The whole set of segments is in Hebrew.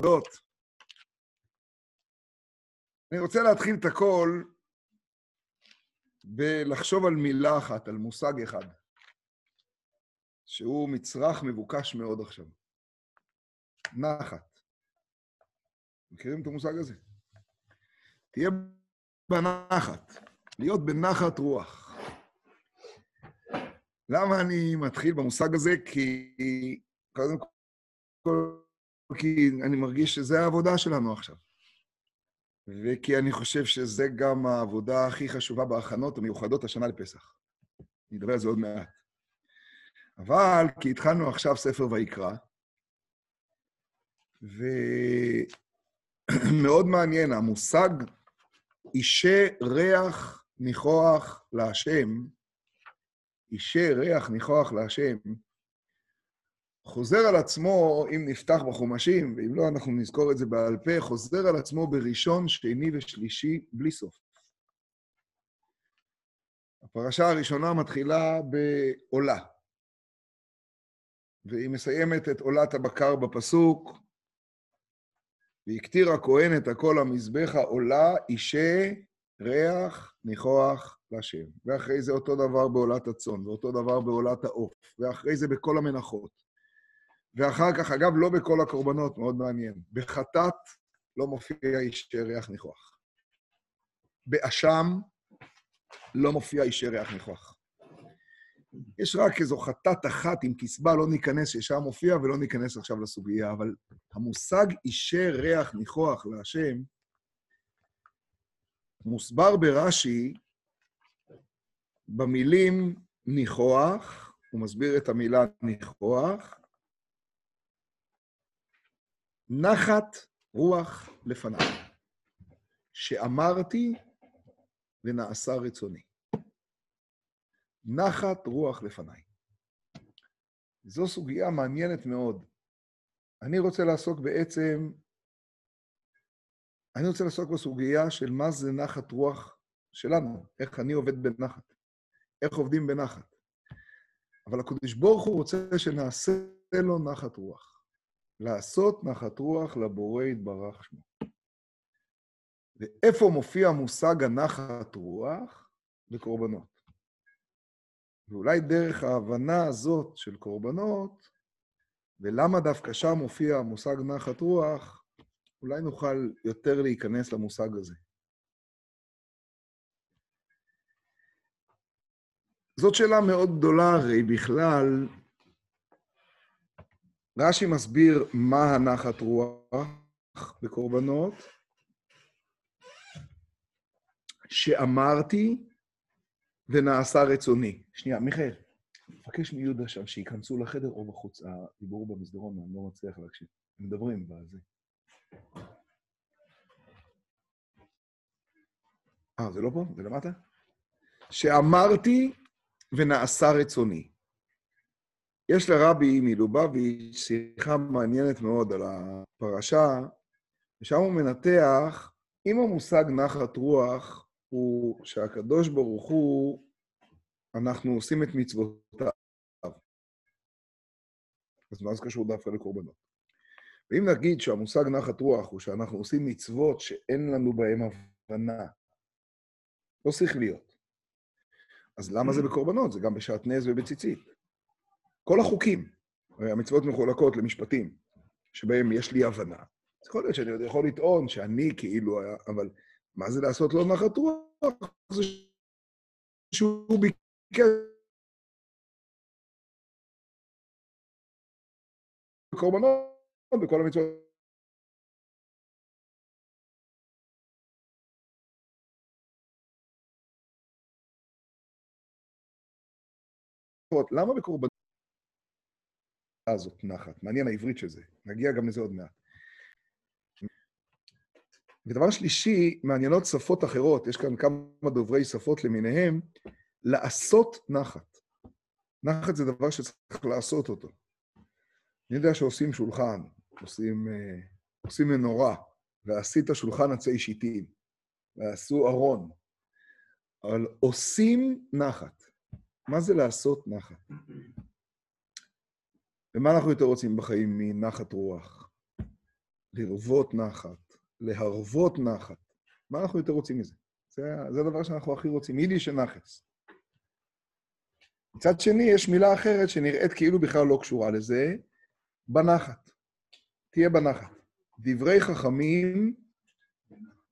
מיוחדות. אני רוצה להתחיל את הכל בלחשוב על מילה אחת, על מושג אחד, שהוא מצרך מבוקש מאוד עכשיו. נחת. מכירים את המושג הזה? תהיה בנחת, להיות בנחת רוח. למה אני מתחיל במושג הזה? כי קודם כל, כי אני מרגיש שזו העבודה שלנו עכשיו. וכי אני חושב שזה גם העבודה הכי חשובה בהכנות המיוחדות השנה לפסח. אני אדבר על זה עוד מעט. אבל כי התחלנו עכשיו ספר ויקרא, ומאוד מעניין, המושג אישי ריח ניחוח להשם, אישי ריח ניחוח להשם, חוזר על עצמו, אם נפתח בחומשים, ואם לא, אנחנו נזכור את זה בעל פה, חוזר על עצמו בראשון, שני ושלישי, בלי סוף. הפרשה הראשונה מתחילה בעולה, והיא מסיימת את עולת הבקר בפסוק, והקטיר הכהן את הכל המזבחה עולה, אישי ריח ניחוח להשם. ואחרי זה אותו דבר בעולת הצאן, ואותו דבר בעולת העוף, ואחרי זה בכל המנחות. ואחר כך, אגב, לא בכל הקורבנות, מאוד מעניין. בחטאת לא מופיע איש ריח ניחוח. באשם לא מופיע איש ריח ניחוח. יש רק איזו חטאת אחת עם כסבה, לא ניכנס, ששם מופיע, ולא ניכנס עכשיו לסוגיה, אבל המושג אישי ריח ניחוח להשם, מוסבר ברש"י במילים ניחוח, הוא מסביר את המילה ניחוח, נחת רוח לפניי, שאמרתי ונעשה רצוני. נחת רוח לפניי. זו סוגיה מעניינת מאוד. אני רוצה לעסוק בעצם, אני רוצה לעסוק בסוגיה של מה זה נחת רוח שלנו, איך אני עובד בנחת, איך עובדים בנחת. אבל הקדוש ברוך הוא רוצה שנעשה לו נחת רוח. לעשות נחת רוח לבורא יתברך שמו. ואיפה מופיע מושג הנחת רוח? בקורבנות. ואולי דרך ההבנה הזאת של קורבנות, ולמה דווקא שם מופיע המושג נחת רוח, אולי נוכל יותר להיכנס למושג הזה. זאת שאלה מאוד גדולה, הרי בכלל, רש"י מסביר מה הנחת רוח בקורבנות, שאמרתי ונעשה רצוני. שנייה, מיכאל, מבקש מיהודה שם שייכנסו לחדר או בחוץ. הדיבור במסדרון, אני לא מצליח להקשיב. הם מדברים בזה. אה, זה לא פה? זה למטה? שאמרתי ונעשה רצוני. יש לרבי מלובביץ' שיחה מעניינת מאוד על הפרשה, ושם הוא מנתח, אם המושג נחת רוח הוא שהקדוש ברוך הוא, אנחנו עושים את מצוותיו. אז מה זה קשור דווקא לקורבנות? ואם נגיד שהמושג נחת רוח הוא שאנחנו עושים מצוות שאין לנו בהן הבנה, לא שכליות, אז למה זה בקורבנות? זה גם בשעטנז ובציצית. כל החוקים, המצוות מחולקות למשפטים, שבהם יש לי הבנה. אז יכול להיות שאני עוד יכול לטעון שאני כאילו, אבל מה זה לעשות לו נחת רוח? זה שהוא ביקש קורבנות בכל המצוות. למה בקורבנות? הזאת, נחת. מעניין העברית של זה. נגיע גם לזה עוד מעט. ודבר שלישי, מעניינות שפות אחרות, יש כאן כמה דוברי שפות למיניהם, לעשות נחת. נחת זה דבר שצריך לעשות אותו. אני יודע שעושים שולחן, עושים, אה, עושים מנורה, ועשית שולחן עצי שיטים, ועשו ארון, אבל עושים נחת. מה זה לעשות נחת? ומה אנחנו יותר רוצים בחיים מנחת רוח? לרוות נחת, להרוות נחת. מה אנחנו יותר רוצים מזה? זה, זה הדבר שאנחנו הכי רוצים, יידיש נחס. מצד שני, יש מילה אחרת שנראית כאילו בכלל לא קשורה לזה, בנחת. תהיה בנחת. דברי חכמים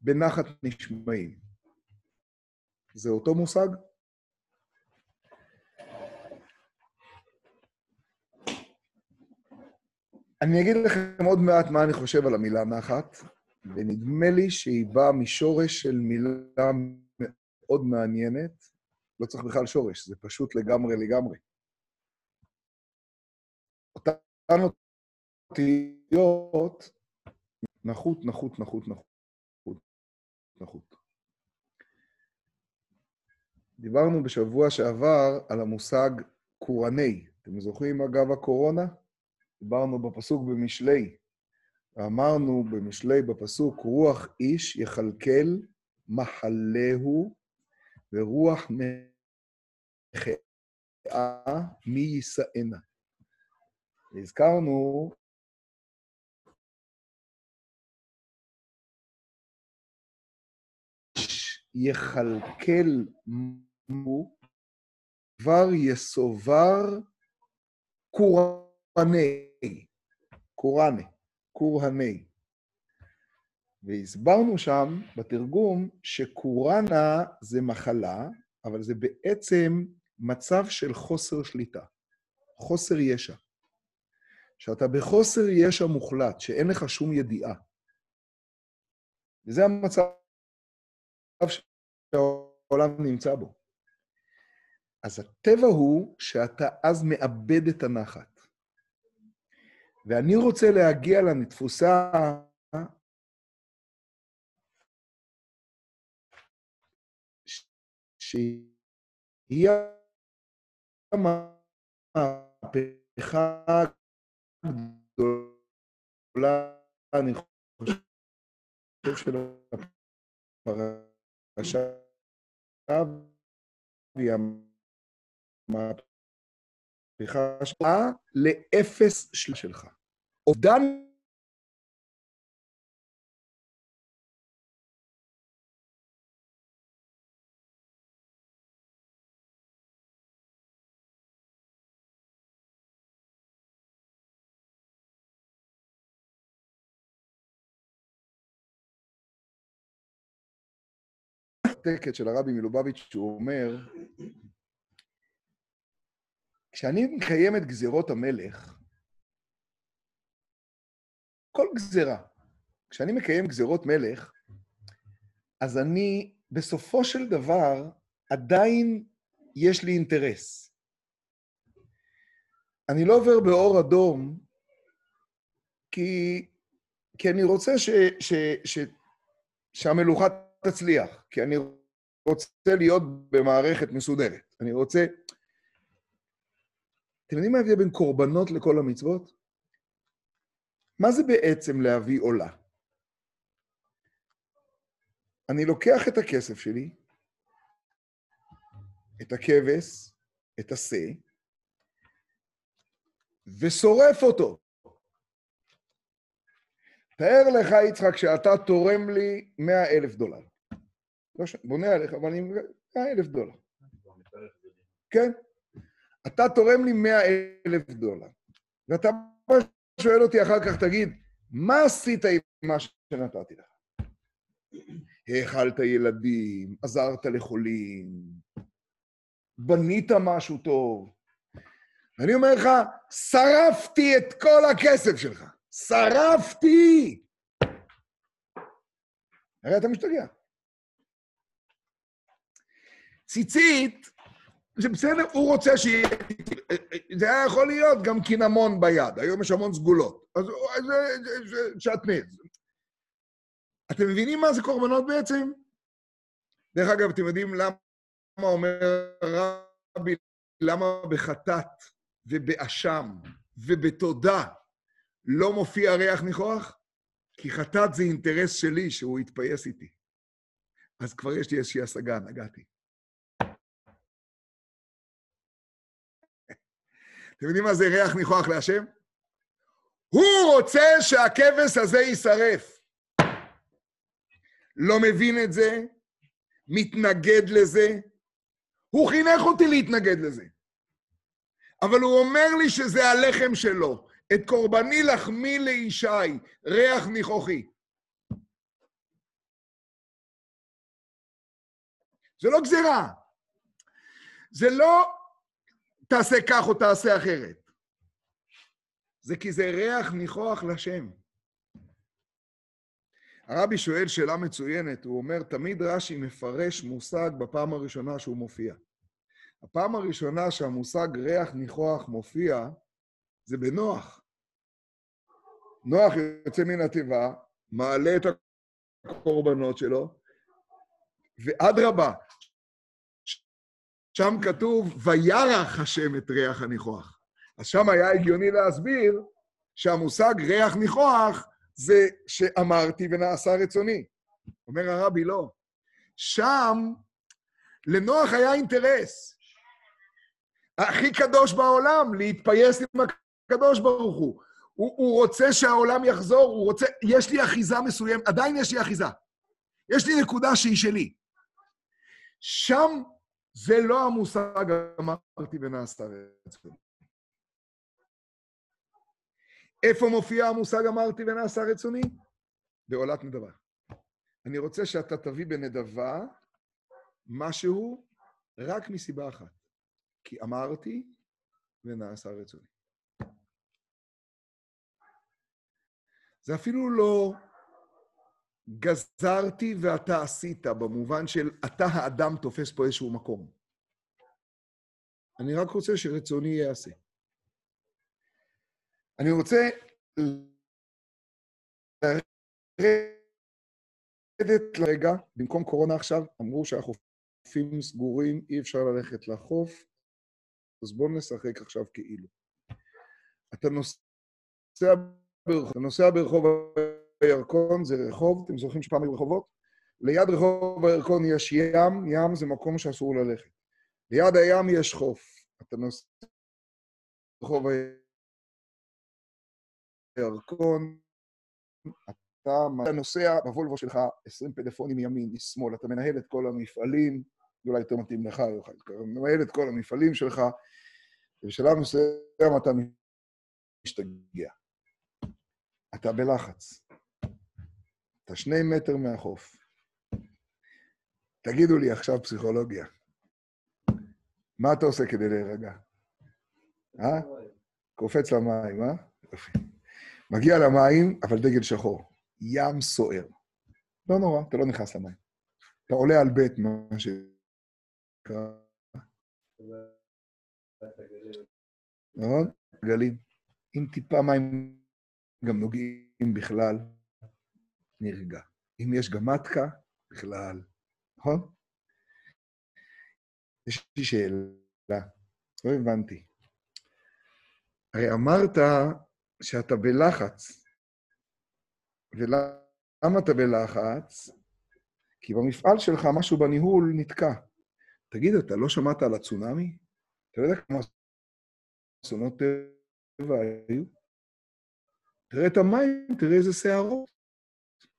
בנחת נשמעים. זה אותו מושג? אני אגיד לכם עוד מעט מה אני חושב על המילה נחת, ונדמה לי שהיא באה משורש של מילה מאוד מעניינת. לא צריך בכלל שורש, זה פשוט לגמרי לגמרי. אותן אותיות, נחות, נחות, נחות, נחות, נחות. דיברנו בשבוע שעבר על המושג קורני. אתם זוכרים, אגב, הקורונה? דיברנו בפסוק במשלי. ואמרנו במשלי, בפסוק, רוח איש יכלכל מחלהו, ורוח נחאה מי יישאנה. הזכרנו יכלכל מו, כבר יסובר קורני, קורני, קורהני. והסברנו שם בתרגום שקורנה זה מחלה, אבל זה בעצם מצב של חוסר שליטה, חוסר ישע. שאתה בחוסר ישע מוחלט, שאין לך שום ידיעה. וזה המצב שהעולם נמצא בו. אז הטבע הוא שאתה אז מאבד את הנחת. ואני רוצה להגיע לתפוסה שהיא המהפכה הגדולה, אני חושב, של הפרשה, והיא המהפכה שלך לאפס שלך. אובדן של הרבי מלובביץ', שהוא אומר, כשאני מקיים את גזירות המלך, כל גזירה, כשאני מקיים גזירות מלך, אז אני, בסופו של דבר, עדיין יש לי אינטרס. אני לא עובר באור אדום, כי, כי אני רוצה ש, ש, ש, שהמלוכה תצליח, כי אני רוצה להיות במערכת מסודרת. אני רוצה... אתם יודעים מה ההבדל בין קורבנות לכל המצוות? מה זה בעצם להביא עולה? אני לוקח את הכסף שלי, את הכבש, את השה, ושורף אותו. תאר לך, יצחק, שאתה תורם לי מאה אלף דולר. לא ש... בונה עליך, אבל אני... מאה אלף דולר. כן. אתה תורם לי מאה אלף דולר, ואתה שואל אותי אחר כך, תגיד, מה עשית עם מה שנתתי לך? האכלת ילדים, עזרת לחולים, בנית משהו טוב. ואני אומר לך, שרפתי את כל הכסף שלך. שרפתי! הרי אתה משתגע. ציצית, זה בסדר, הוא רוצה שיהיה... זה היה יכול להיות גם קינמון ביד, היום יש המון סגולות. אז זה שעטנז. אתם מבינים מה זה קורבנות בעצם? דרך אגב, אתם יודעים למה אומר רבי, למה בחטאת ובאשם ובתודה לא מופיע ריח ניחוח? כי חטאת זה אינטרס שלי שהוא יתפייס איתי. אז כבר יש לי איזושהי השגה, נגעתי. אתם יודעים מה זה ריח ניחוח להשם? הוא רוצה שהכבש הזה יישרף. לא מבין את זה, מתנגד לזה. הוא חינך אותי להתנגד לזה. אבל הוא אומר לי שזה הלחם שלו. את קורבני לחמי לישי, ריח ניחוחי. זה לא גזירה. זה לא תעשה כך או תעשה אחרת. זה כי זה ריח ניחוח לשם. הרבי שואל שאלה מצוינת, הוא אומר, תמיד רש"י מפרש מושג בפעם הראשונה שהוא מופיע. הפעם הראשונה שהמושג ריח ניחוח מופיע, זה בנוח. נוח יוצא מן התיבה, מעלה את הקורבנות שלו, ואדרבה, שם כתוב, וירח השם את ריח הניחוח. אז שם היה הגיוני להסביר שהמושג ריח ניחוח זה שאמרתי ונעשה רצוני. אומר הרבי, לא. שם לנוח היה אינטרס. הכי קדוש בעולם, להתפייס עם הקדוש ברוך הוא. הוא, הוא רוצה שהעולם יחזור, הוא רוצה... יש לי אחיזה מסוימת, עדיין יש לי אחיזה. יש לי נקודה שהיא שלי. שם זה לא המושג אמרתי ונעשה רצוני. איפה מופיע המושג אמרתי ונעשה רצוני? בעולת נדבה. אני רוצה שאתה תביא בנדבה משהו רק מסיבה אחת. כי אמרתי ונעשה רצוני. זה אפילו לא גזרתי ואתה עשית, במובן של אתה האדם תופס פה איזשהו מקום. אני רק רוצה שרצוני ייעשה. אני רוצה לרדת לרגע, במקום קורונה עכשיו, אמרו שהחופים סגורים, אי אפשר ללכת לחוף, אז בואו נשחק עכשיו כאילו. אתה נוסע ברחוב, אתה נוסע ברחוב הירקון, זה רחוב, אתם זוכרים שפעם היו רחובות? ליד רחוב הירקון יש ים, ים זה מקום שאסור ללכת. ליד הים יש חוף. אתה נוסע ברחוב הירקון, אתה נוסע בוולבו שלך 20 פלאפונים מימין, משמאל, אתה מנהל את כל המפעלים, אולי יותר מתאים לך, אתה מנהל את כל המפעלים שלך, ובשלב מסוים אתה משתגע. אתה בלחץ. אתה שני מטר מהחוף. תגידו לי עכשיו פסיכולוגיה, מה אתה עושה כדי להירגע? אה? קופץ למים, אה? יופי. מגיע למים, אבל דגל שחור. ים סוער. לא נורא, אתה לא נכנס למים. אתה עולה על בית, מה שנקרא. נכון? גלים. אם טיפה מים גם נוגעים בכלל, נרגע. אם יש גם מתקה, בכלל, נכון? יש לי שאלה, לא הבנתי. הרי אמרת שאתה בלחץ, ולמה אתה בלחץ? כי במפעל שלך משהו בניהול נתקע. תגיד, אתה לא שמעת על הצונאמי? אתה לא יודע כמה אסונות טבע היו? תראה את המים, תראה איזה שערות.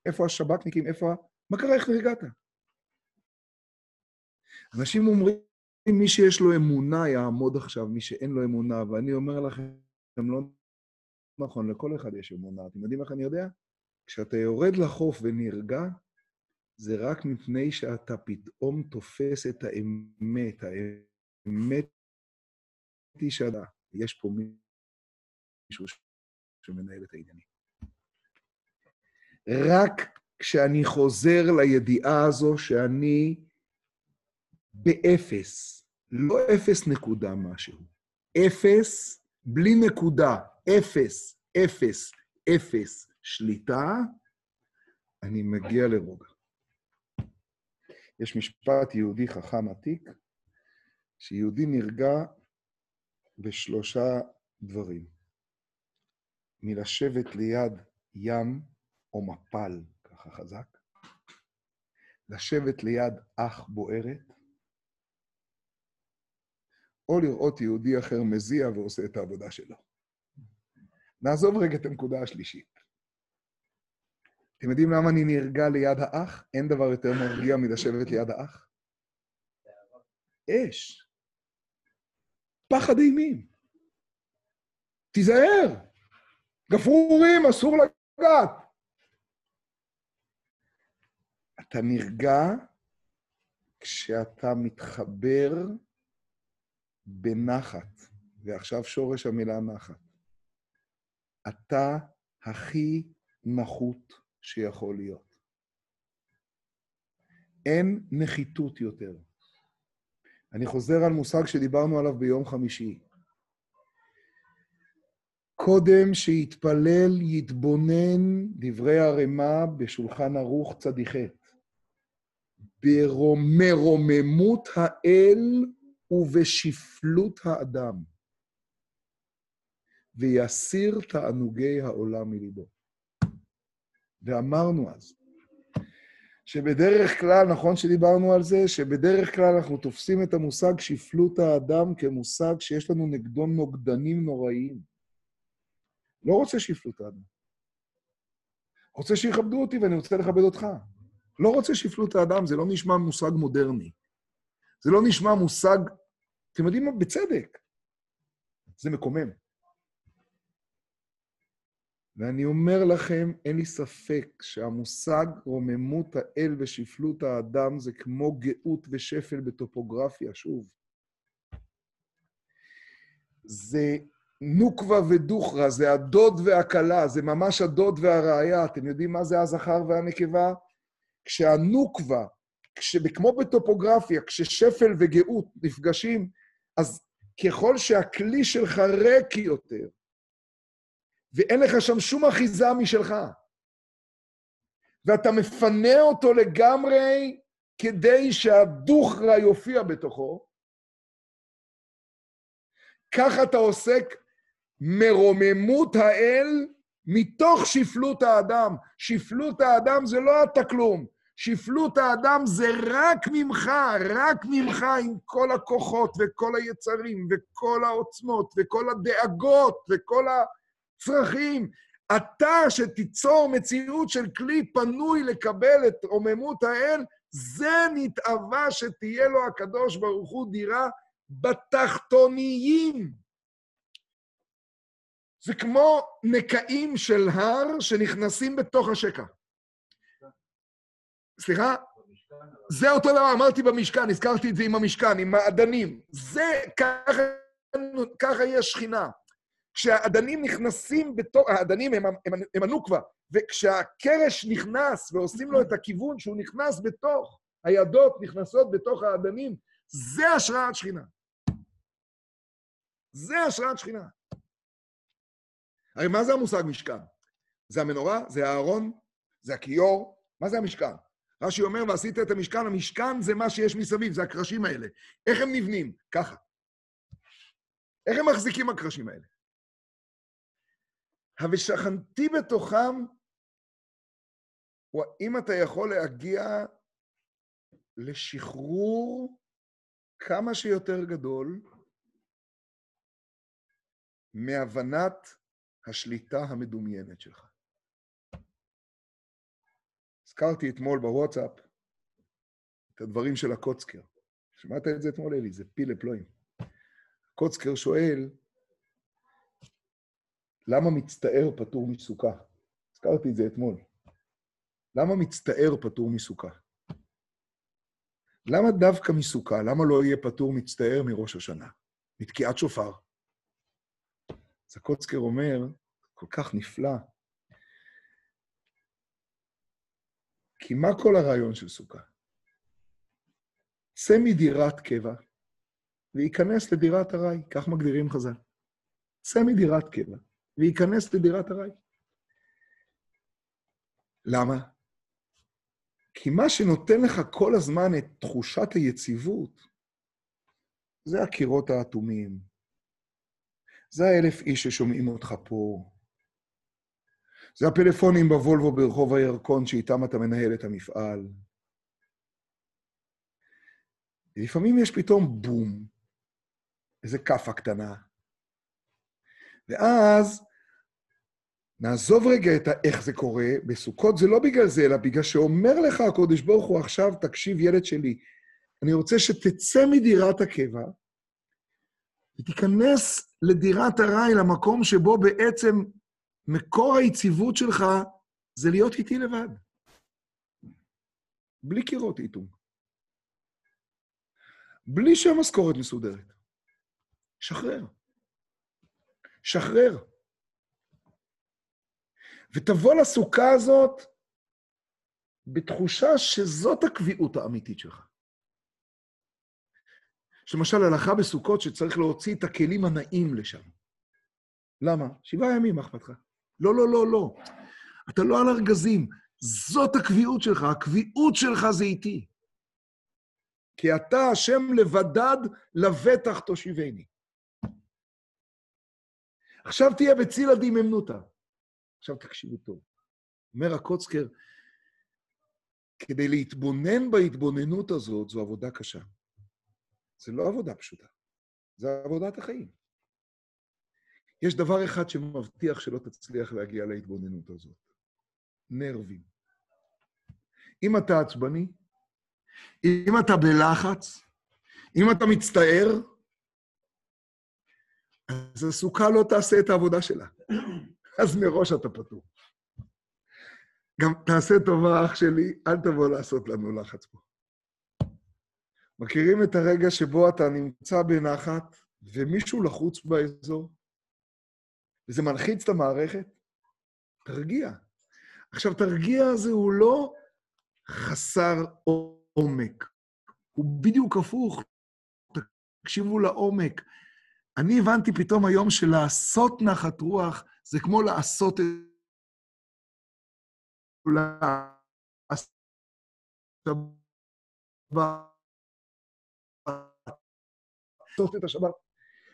איפה השב"כניקים, איפה... מה קרה, איך נרגעת? אנשים אומרים, מי שיש לו אמונה יעמוד עכשיו, מי שאין לו אמונה, ואני אומר לכם, לא נכון, לכל אחד יש אמונה. אתם יודעים איך אני יודע? כשאתה יורד לחוף ונרגע, זה רק מפני שאתה פתאום תופס את האמת. האמת היא שאתה, יש פה מישהו שמנהל את העניינים. רק כשאני חוזר לידיעה הזו שאני באפס, לא אפס נקודה משהו, אפס בלי נקודה, אפס, אפס, אפס שליטה, אני מגיע לרוגע. יש משפט יהודי חכם עתיק, שיהודי נרגע בשלושה דברים. מלשבת ליד ים או מפל, ככה חזק, לשבת ליד אח בוערת, או לראות יהודי אחר מזיע ועושה את העבודה שלו. נעזוב רגע את הנקודה השלישית. אתם יודעים למה אני נרגע ליד האח? אין דבר יותר מרגיע מלשבת ליד האח. אש. פחד אימים. תיזהר. גפרורים, אסור לגעת. אתה נרגע כשאתה מתחבר בנחת, ועכשיו שורש המילה נחת. אתה הכי נחות שיכול להיות. אין נחיתות יותר. אני חוזר על מושג שדיברנו עליו ביום חמישי. קודם שיתפלל, יתבונן דברי הרמ"א בשולחן ערוך צדיח. ברוממות האל ובשפלות האדם, ויסיר תענוגי העולם מליבו. ואמרנו אז, שבדרך כלל, נכון שדיברנו על זה, שבדרך כלל אנחנו תופסים את המושג שפלות האדם כמושג שיש לנו נגדו נוגדנים נוראיים. לא רוצה שפלות האדם. רוצה שיכבדו אותי ואני רוצה לכבד אותך. לא רוצה שפלות האדם, זה לא נשמע מושג מודרני. זה לא נשמע מושג, אתם יודעים מה? בצדק. זה מקומם. ואני אומר לכם, אין לי ספק שהמושג רוממות האל ושפלות האדם זה כמו גאות ושפל בטופוגרפיה, שוב. זה נוקבה ודוכרה, זה הדוד והכלה, זה ממש הדוד והראיה. אתם יודעים מה זה הזכר והנקבה? כשהנוקבה, כש, כמו בטופוגרפיה, כששפל וגאות נפגשים, אז ככל שהכלי שלך ריק יותר, ואין לך שם שום אחיזה משלך, ואתה מפנה אותו לגמרי כדי שהדוכרה יופיע בתוכו, ככה אתה עוסק מרוממות האל מתוך שפלות האדם. שפלות האדם זה לא אתה כלום. שפלות האדם זה רק ממך, רק ממך עם כל הכוחות וכל היצרים וכל העוצמות וכל הדאגות וכל הצרכים. אתה שתיצור מציאות של כלי פנוי לקבל את רוממות האל, זה נתאווה שתהיה לו הקדוש ברוך הוא דירה בתחתוניים. זה כמו נקעים של הר שנכנסים בתוך השקע. סליחה? זה אותו דבר, אמרתי במשכן, הזכרתי את זה עם המשכן, עם האדנים. זה, ככה, ככה יש שכינה. כשהאדנים נכנסים בתוך, האדנים הם, הם, הם הנוקבה, וכשהקרש נכנס ועושים לו את הכיוון שהוא נכנס בתוך, הידות נכנסות בתוך האדנים, זה השראת שכינה. זה השראת שכינה. הרי מה זה המושג משכן? זה המנורה, זה הארון, זה הכיור, מה זה המשכן? רש"י אומר, ועשית את המשכן, המשכן זה מה שיש מסביב, זה הקרשים האלה. איך הם נבנים? ככה. איך הם מחזיקים הקרשים האלה? ה"ושכנתי בתוכם", הוא האם אתה יכול להגיע לשחרור כמה שיותר גדול מהבנת השליטה המדומיינת שלך. הזכרתי אתמול בוואטסאפ את הדברים של הקוצקר. שמעת את זה אתמול, אלי? זה פיל לפלואים. קוצקר שואל, למה מצטער פטור מסוכה? הזכרתי את זה אתמול. למה מצטער פטור מסוכה? למה דווקא מסוכה? למה לא יהיה פטור מצטער מראש השנה? מתקיעת שופר. אז הקוצקר אומר, כל כך נפלא, כי מה כל הרעיון של סוכה? צא מדירת קבע וייכנס לדירת ארעי, כך מגדירים חז"ל. צא מדירת קבע וייכנס לדירת ארעי. למה? כי מה שנותן לך כל הזמן את תחושת היציבות, זה הקירות האטומים, זה האלף איש ששומעים אותך פה, זה הפלאפונים בוולבו ברחוב הירקון שאיתם אתה מנהל את המפעל. לפעמים יש פתאום בום, איזה כאפה קטנה. ואז נעזוב רגע את איך זה קורה, בסוכות זה לא בגלל זה, אלא בגלל שאומר לך הקודש ברוך הוא עכשיו, תקשיב, ילד שלי, אני רוצה שתצא מדירת הקבע ותיכנס לדירת ארעי, למקום שבו בעצם מקור היציבות שלך זה להיות איתי לבד. בלי קירות איתום. בלי שהמשכורת מסודרת. שחרר. שחרר. ותבוא לסוכה הזאת בתחושה שזאת הקביעות האמיתית שלך. שלמשל, הלכה בסוכות שצריך להוציא את הכלים הנאים לשם. למה? שבעה ימים, מה אכפת לך? לא, לא, לא, לא. אתה לא על ארגזים. זאת הקביעות שלך, הקביעות שלך זה איתי. כי אתה, השם לבדד, לבטח תושיבני. עכשיו תהיה בצילה דיממנותא. עכשיו תקשיבו טוב. אומר הקוצקר, כדי להתבונן בהתבוננות הזאת, זו עבודה קשה. זה לא עבודה פשוטה, זה עבודת החיים. יש דבר אחד שמבטיח שלא תצליח להגיע להתבוננות הזאת. נרבים. אם אתה עצבני, אם אתה בלחץ, אם אתה מצטער, אז הסוכה לא תעשה את העבודה שלה. אז מראש אתה פטור. גם תעשה טובה, אח שלי, אל תבוא לעשות לנו לחץ פה. מכירים את הרגע שבו אתה נמצא בנחת ומישהו לחוץ באזור, וזה מלחיץ את המערכת? תרגיע. עכשיו, תרגיע הזה הוא לא חסר עומק, הוא בדיוק הפוך. תקשיבו לעומק. אני הבנתי פתאום היום שלעשות נחת רוח זה כמו לעשות את... לעשות את השבת.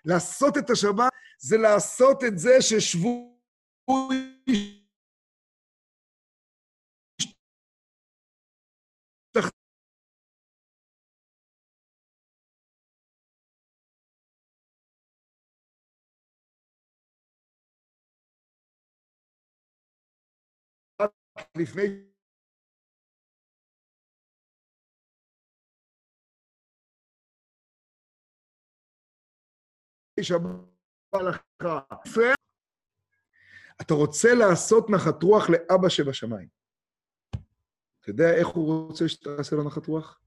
לעשות את השבת זה לעשות את זה ששבוי לפני שבת לך. אתה רוצה לעשות נחת רוח לאבא שבשמיים. אתה יודע איך הוא רוצה שתעשה לו נחת רוח?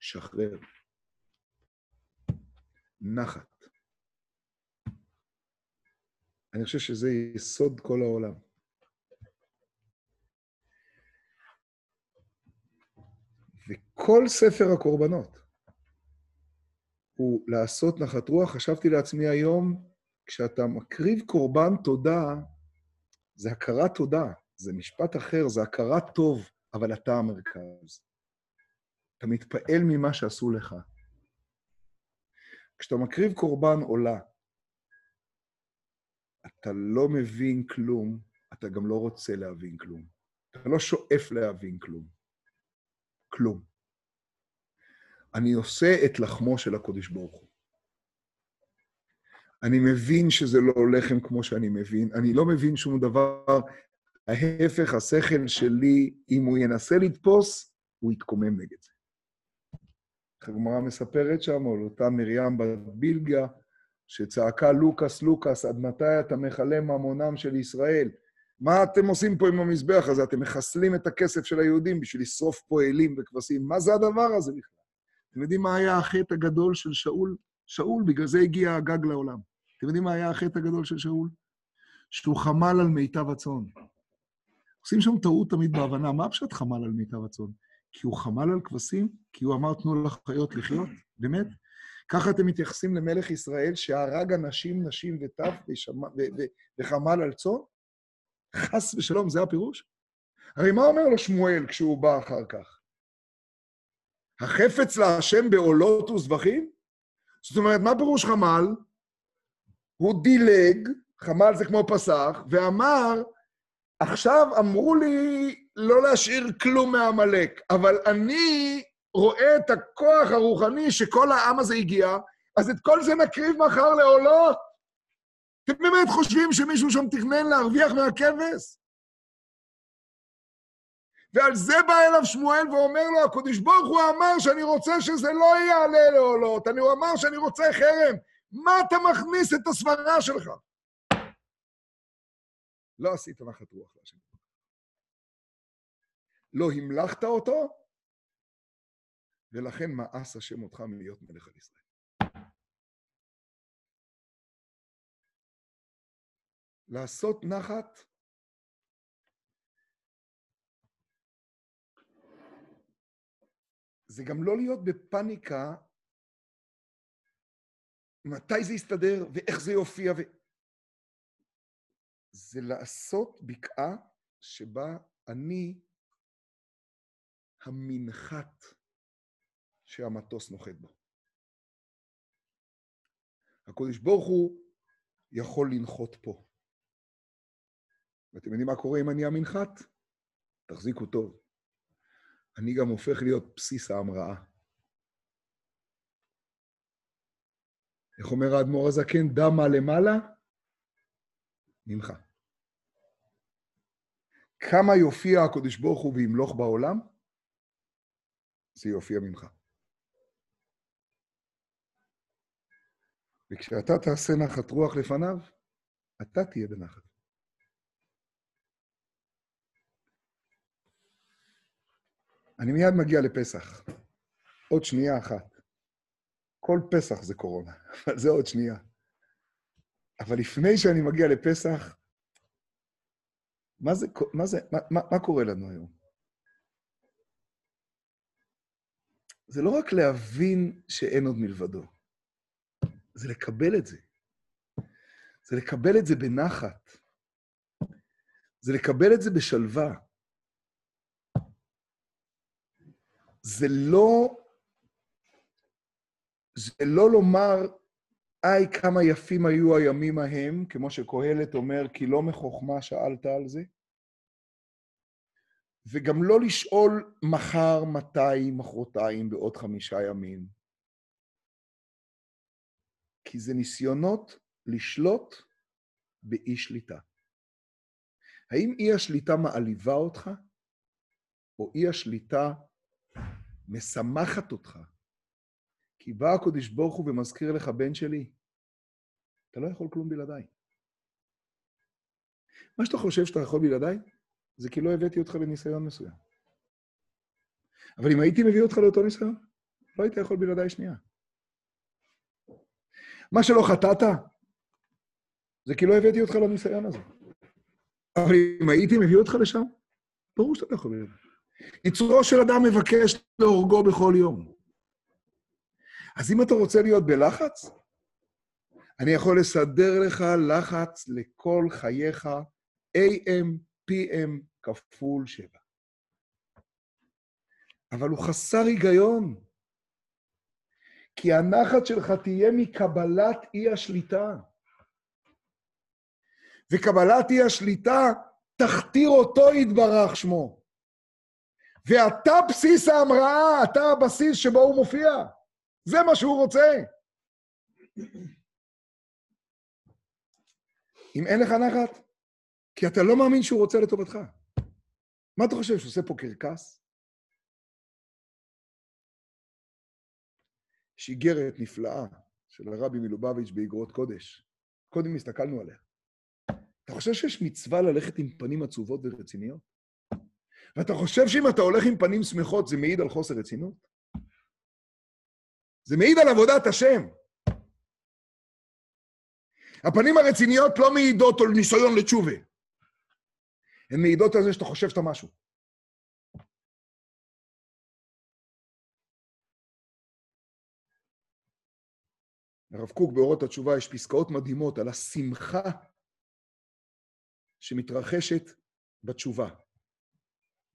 שחרר. נחת. אני חושב שזה יסוד כל העולם. וכל ספר הקורבנות הוא לעשות נחת רוח. חשבתי לעצמי היום, כשאתה מקריב קורבן תודה, זה הכרת תודה, זה משפט אחר, זה הכרת טוב, אבל אתה המרכז. אתה מתפעל ממה שעשו לך. כשאתה מקריב קורבן עולה, אתה לא מבין כלום, אתה גם לא רוצה להבין כלום. אתה לא שואף להבין כלום. כלום. אני עושה את לחמו של הקודש ברוך הוא. אני מבין שזה לא לחם כמו שאני מבין, אני לא מבין שום דבר. ההפך, השכל שלי, אם הוא ינסה לתפוס, הוא יתקומם נגד זה. הגמרא מספרת שם על אותה מרים בת בילגה, שצעקה לוקאס, לוקאס, עד מתי אתה מכלה ממונם של ישראל? מה אתם עושים פה עם המזבח הזה? אתם מחסלים את הכסף של היהודים בשביל לשרוף פה אלים וכבשים. מה זה הדבר הזה בכלל? אתם יודעים מה היה החטא הגדול של שאול? שאול, בגלל זה הגיע הגג לעולם. אתם יודעים מה היה החטא הגדול של שאול? שהוא חמל על מיטב הצאן. עושים שם טעות תמיד בהבנה, מה פשוט חמל על מיטב הצאן? כי הוא חמל על כבשים? כי הוא אמר, תנו לחיות לחיות? באמת? ככה אתם מתייחסים למלך ישראל שהרג אנשים, נשים וטף וחמל על צאן? חס ושלום, זה הפירוש? הרי מה אומר לו שמואל כשהוא בא אחר כך? החפץ להשם בעולות וזבחים? זאת אומרת, מה פירוש חמל? הוא דילג, חמל זה כמו פסח, ואמר, עכשיו אמרו לי לא להשאיר כלום מעמלק, אבל אני רואה את הכוח הרוחני שכל העם הזה הגיע, אז את כל זה נקריב מחר לעולות. אתם באמת חושבים שמישהו שם תכנן להרוויח מהכבש? ועל זה בא אליו שמואל ואומר לו, הקדוש ברוך הוא אמר שאני רוצה שזה לא יעלה לעולות, אני אמר שאני רוצה חרם. מה אתה מכניס את הסברה שלך? לא עשית נחת רוח להשם. לא המלכת אותו, ולכן מאס השם אותך מלהיות מלך על ישראל. לעשות נחת זה גם לא להיות בפניקה מתי זה יסתדר ואיך זה יופיע. ו... זה לעשות בקעה שבה אני המנחת שהמטוס נוחת בו. הקודש ברוך הוא יכול לנחות פה. ואתם יודעים מה קורה אם אני המנחת? תחזיקו טוב. אני גם הופך להיות בסיס ההמראה. איך אומר האדמו"ר הזקן? דמה למעלה, ממך. כמה יופיע הקדוש ברוך הוא וימלוך בעולם? זה יופיע ממך. וכשאתה תעשה נחת רוח לפניו, אתה תהיה בנחת. אני מיד מגיע לפסח. עוד שנייה אחת. כל פסח זה קורונה, אבל זה עוד שנייה. אבל לפני שאני מגיע לפסח, מה זה, מה זה, מה, מה, מה קורה לנו היום? זה לא רק להבין שאין עוד מלבדו, זה לקבל את זה. זה לקבל את זה בנחת. זה לקבל את זה בשלווה. זה לא, זה לא לומר, היי, כמה יפים היו הימים ההם, כמו שקהלת אומר, כי לא מחוכמה שאלת על זה. וגם לא לשאול מחר, מתי, מחרתיים, בעוד חמישה ימים. כי זה ניסיונות לשלוט באי שליטה. האם אי השליטה מעליבה אותך, או אי השליטה משמחת אותך? כי בא הקדוש ברוך הוא ומזכיר לך, בן שלי, אתה לא יכול כלום בלעדיי. מה שאתה חושב שאתה יכול בלעדיי, זה כי לא הבאתי אותך לניסיון מסוים. אבל אם הייתי מביא אותך לאותו ניסיון, לא היית יכול בלעדיי שנייה. מה שלא חטאת, זה כי לא הבאתי אותך לניסיון הזה. אבל אם הייתי מביא אותך לשם, ברור שאתה לא יכול בלעדיי. יצורו של אדם מבקש להורגו בכל יום. אז אם אתה רוצה להיות בלחץ, אני יכול לסדר לך לחץ לכל חייך, AM, PM כפול 7. אבל הוא חסר היגיון, כי הנחת שלך תהיה מקבלת אי השליטה. וקבלת אי השליטה תכתיר אותו יתברך שמו. ואתה בסיס ההמראה, אתה הבסיס שבו הוא מופיע. זה מה שהוא רוצה. אם אין לך נחת, כי אתה לא מאמין שהוא רוצה לטובתך. מה אתה חושב, שהוא עושה פה קרקס? יש איגרת נפלאה של הרבי מלובביץ' באגרות קודש. קודם הסתכלנו עליה. אתה חושב שיש מצווה ללכת עם פנים עצובות ורציניות? ואתה חושב שאם אתה הולך עם פנים שמחות זה מעיד על חוסר רצינות? זה מעיד על עבודת השם. הפנים הרציניות לא מעידות על ניסיון לתשובה. הן מעידות על זה שאתה חושב שאתה משהו. הרב קוק באורות התשובה יש פסקאות מדהימות על השמחה שמתרחשת בתשובה.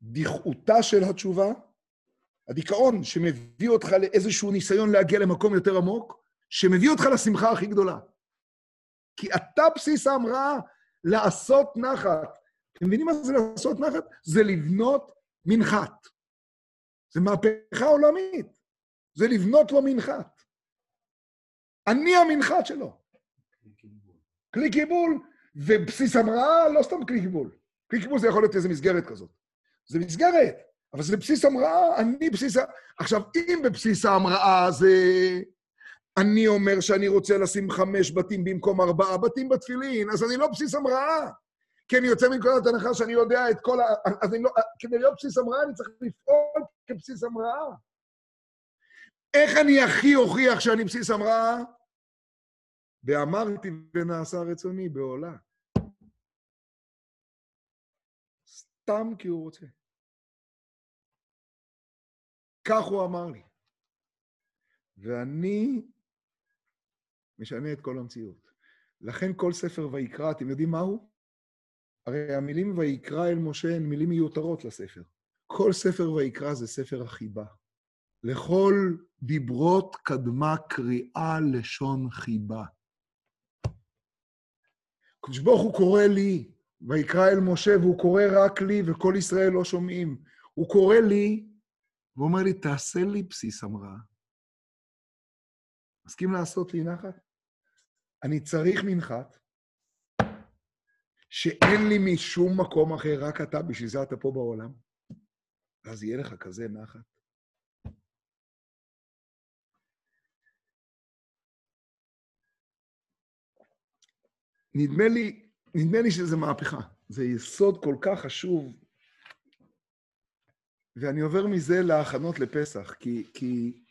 דכאותה של התשובה, הדיכאון שמביא אותך לאיזשהו ניסיון להגיע למקום יותר עמוק, שמביא אותך לשמחה הכי גדולה. כי אתה בסיס ההמראה לעשות נחת. אתם מבינים מה זה לעשות נחת? זה לבנות מנחת. זה מהפכה עולמית. זה לבנות לו מנחת. אני המנחת שלו. כלי קיבול, ובסיס המראה, לא סתם כלי קיבול. כלי קיבול זה יכול להיות איזו מסגרת כזאת. זה מסגרת, אבל זה בסיס המראה, אני בסיס ה... עכשיו, אם בבסיס ההמראה זה... אני אומר שאני רוצה לשים חמש בתים במקום ארבעה בתים בתפילין, אז אני לא בסיס המראה. כי אני יוצא מנקודת הנחה שאני יודע את כל ה... אז אני לא... כדי להיות בסיס המראה, אני צריך לפעול כבסיס המראה. איך אני הכי אוכיח שאני בסיס המראה? ואמרתי ונעשה רצוני בעולה. סתם כי הוא רוצה. כך הוא אמר לי. ואני משנה את כל המציאות. לכן כל ספר ויקרא, אתם יודעים מהו? הרי המילים ויקרא אל משה הן מילים מיותרות לספר. כל ספר ויקרא זה ספר החיבה. לכל דיברות קדמה קריאה לשון חיבה. הקדוש ברוך הוא קורא לי, ויקרא אל משה, והוא קורא רק לי, וכל ישראל לא שומעים. הוא קורא לי, ואומר לי, תעשה לי בסיס המראה. מסכים לעשות לי נחת? אני צריך מנחת, שאין לי משום מקום אחר, רק אתה, בשביל זה אתה פה בעולם. ואז יהיה לך כזה נחת. נדמה לי, נדמה לי שזה מהפכה. זה יסוד כל כך חשוב. ואני עובר מזה להכנות לפסח, כי, כי,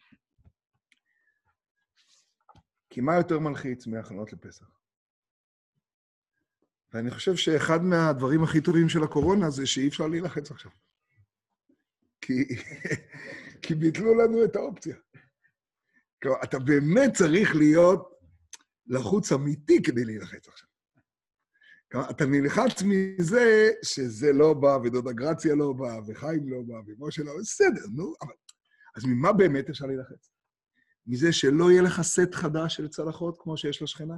כי מה יותר מלחיץ מהכנות לפסח? ואני חושב שאחד מהדברים הכי טובים של הקורונה זה שאי אפשר להילחץ עכשיו. כי, כי ביטלו לנו את האופציה. כלומר, אתה באמת צריך להיות לחוץ אמיתי כדי להילחץ עכשיו. אתה נלחץ מזה שזה לא בא, ודודה גרציה לא בא, וחיים לא בא, ומשה לא, בסדר, נו, אבל... אז ממה באמת אפשר להילחץ? מזה שלא יהיה לך סט חדש של צלחות כמו שיש לשכנה?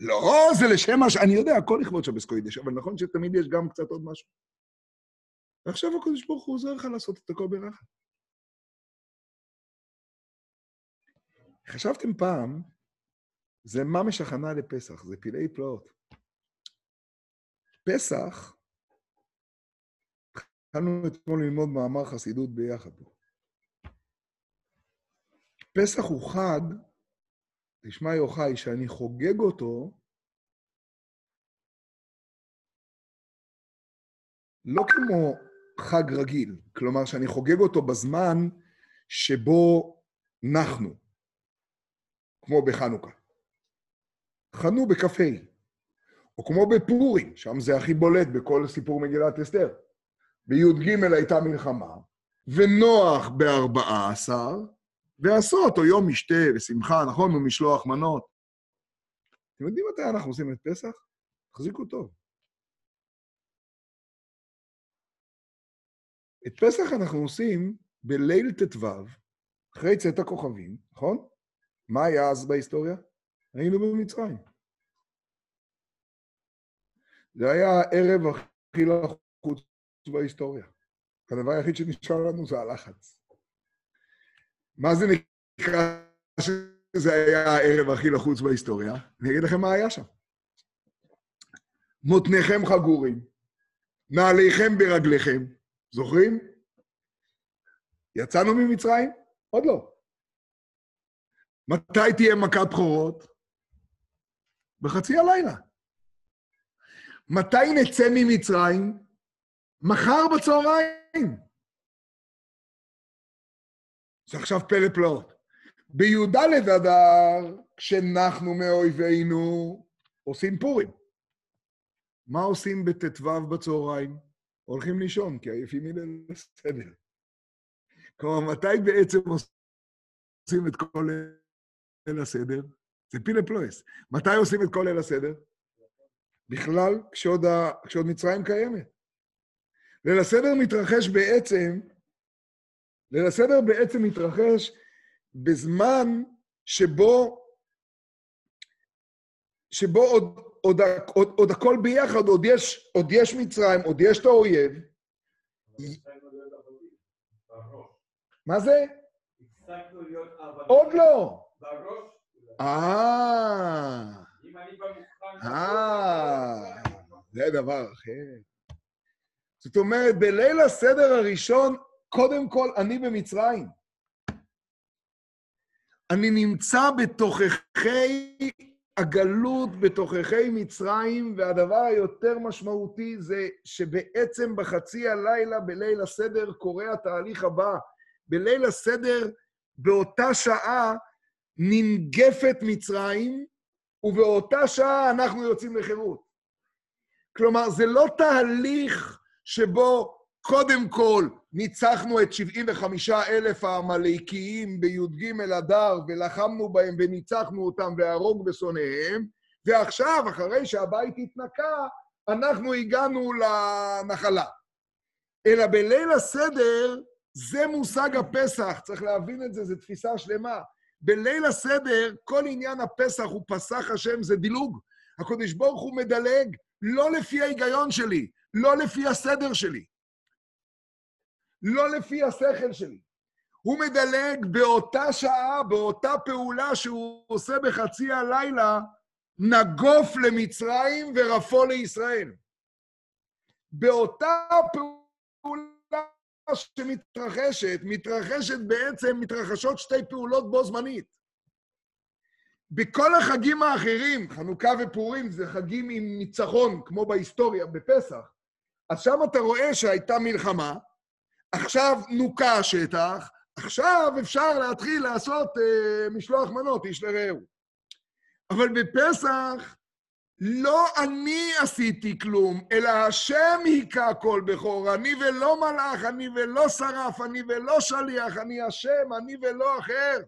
לא, זה לשם מה ש... אני יודע, הכל לכבוד שבס קוידש, אבל נכון שתמיד יש גם קצת עוד משהו. ועכשיו הקדוש ברוך הוא עוזר לך לעשות את הכל ברחת. חשבתם פעם, זה ממש הכנה לפסח, זה פלאי פלאות. פסח, התחלנו אתמול ללמוד מאמר חסידות ביחד. פסח הוא חג תשמע יוחאי, שאני חוגג אותו, לא כמו חג רגיל, כלומר שאני חוגג אותו בזמן שבו נחנו, כמו בחנוכה. חנו בכ"ה, או כמו בפורים, שם זה הכי בולט בכל סיפור מגילת אסתר. בי"ג הייתה מלחמה, ונוח בארבעה עשר, ועשו אותו יום משתה ושמחה, נכון? ומשלוח מנות. אתם יודעים מתי אנחנו עושים את פסח? תחזיקו טוב. את פסח אנחנו עושים בליל ט"ו, אחרי צאת הכוכבים, נכון? מה היה אז בהיסטוריה? היינו במצרים. זה היה הערב הכי לחוץ בהיסטוריה. הדבר היחיד שנשאר לנו זה הלחץ. מה זה נקרא שזה היה הערב הכי לחוץ בהיסטוריה? אני אגיד לכם מה היה שם. מותניכם חגורים, נעליכם ברגליכם, זוכרים? יצאנו ממצרים? עוד לא. מתי תהיה מכת בכורות? בחצי הלילה. מתי נצא ממצרים? מחר בצהריים. זה עכשיו פלא פלאות. בי"ד אדר, כשנחנו מאויבינו, עושים פורים. מה עושים בט"ו בצהריים? הולכים לישון, כי עייפים מליל הסדר. כלומר, מתי בעצם עושים את כל ליל הסדר? זה פילה פלויס. מתי עושים את כל ליל הסדר? בכלל, כשעוד, ה... כשעוד מצרים קיימת. ליל הסדר מתרחש בעצם ליל הסדר בעצם מתרחש בזמן שבו, שבו עוד, עוד, עוד, עוד הכל ביחד, עוד יש, עוד יש מצרים, עוד יש את האויב. מה זה? עוד לא. אה. אה, זה דבר אחר. זאת אומרת, בליל הסדר הראשון, קודם כל, אני במצרים. אני נמצא בתוככי הגלות, בתוככי מצרים, והדבר היותר משמעותי זה שבעצם בחצי הלילה, בליל הסדר, קורה התהליך הבא. בליל הסדר, באותה שעה, ננגפת מצרים, ובאותה שעה אנחנו יוצאים לחירות. כלומר, זה לא תהליך שבו קודם כל ניצחנו את 75 אלף העמלקיים בי"ג אדר ולחמנו בהם וניצחנו אותם והרוג בשונאיהם, ועכשיו, אחרי שהבית התנקה, אנחנו הגענו לנחלה. אלא בליל הסדר, זה מושג הפסח, צריך להבין את זה, זו תפיסה שלמה. בליל הסדר, כל עניין הפסח הוא פסח השם, זה דילוג. הקדוש ברוך הוא מדלג לא לפי ההיגיון שלי, לא לפי הסדר שלי, לא לפי השכל שלי. הוא מדלג באותה שעה, באותה פעולה שהוא עושה בחצי הלילה, נגוף למצרים ורפו לישראל. באותה פעולה שמתרחשת, מתרחשת בעצם, מתרחשות שתי פעולות בו זמנית. בכל החגים האחרים, חנוכה ופורים זה חגים עם ניצחון, כמו בהיסטוריה, בפסח, אז שם אתה רואה שהייתה מלחמה, עכשיו נוקה השטח, עכשיו אפשר להתחיל לעשות אה, משלוח מנות, איש לרעהו. אבל בפסח לא אני עשיתי כלום, אלא השם היכה כל בכור, אני ולא מלאך, אני ולא שרף, אני ולא שליח, אני השם, אני ולא אחר.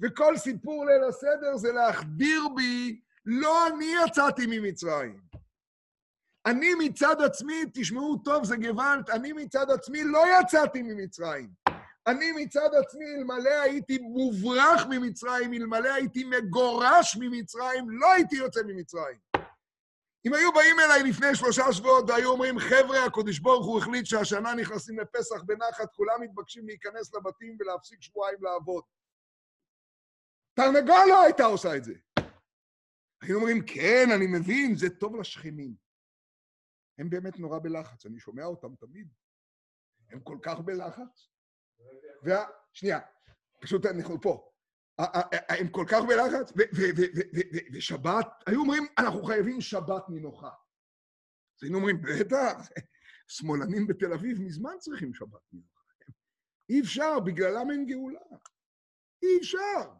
וכל סיפור ליל הסדר זה להחדיר בי, לא אני יצאתי ממצרים. אני מצד עצמי, תשמעו טוב, זה גוואלד, אני מצד עצמי לא יצאתי ממצרים. אני מצד עצמי, אלמלא הייתי מוברח ממצרים, אלמלא הייתי מגורש ממצרים, לא הייתי יוצא ממצרים. אם היו באים אליי לפני שלושה שבועות והיו אומרים, חבר'ה, הקדוש ברוך הוא החליט שהשנה נכנסים לפסח בנחת, כולם מתבקשים להיכנס לבתים ולהפסיק שבועיים לעבוד. תרנגול לא הייתה עושה את זה. היו אומרים, כן, אני מבין, זה טוב לשכנים. הם באמת נורא בלחץ, אני שומע אותם תמיד. הם כל כך בלחץ. וה... שנייה, פשוט אנחנו פה. הם כל כך בלחץ, ושבת, היו אומרים, אנחנו חייבים שבת מנוחה. אז היינו אומרים, בטח, שמאלנים בתל אביב מזמן צריכים שבת מנוחה. אי אפשר, בגללם אין גאולה. אי אפשר.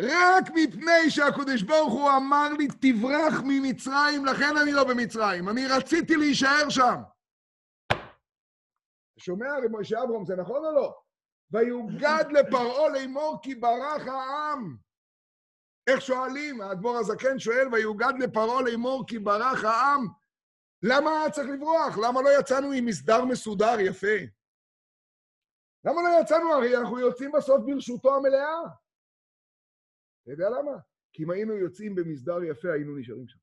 רק מפני שהקדוש ברוך הוא אמר לי, תברח ממצרים, לכן אני לא במצרים. אני רציתי להישאר שם. שומע, רב משה אברהם, זה נכון או לא? ויוגד לפרעה לאמור כי ברח העם. איך שואלים? האדמו"ר הזקן שואל, ויוגד לפרעה לאמור כי ברח העם. למה היה צריך לברוח? למה לא יצאנו עם מסדר מסודר יפה? למה לא יצאנו? הרי אנחנו יוצאים בסוף ברשותו המלאה. אתה יודע למה? כי אם היינו יוצאים במסדר יפה, היינו נשארים שם.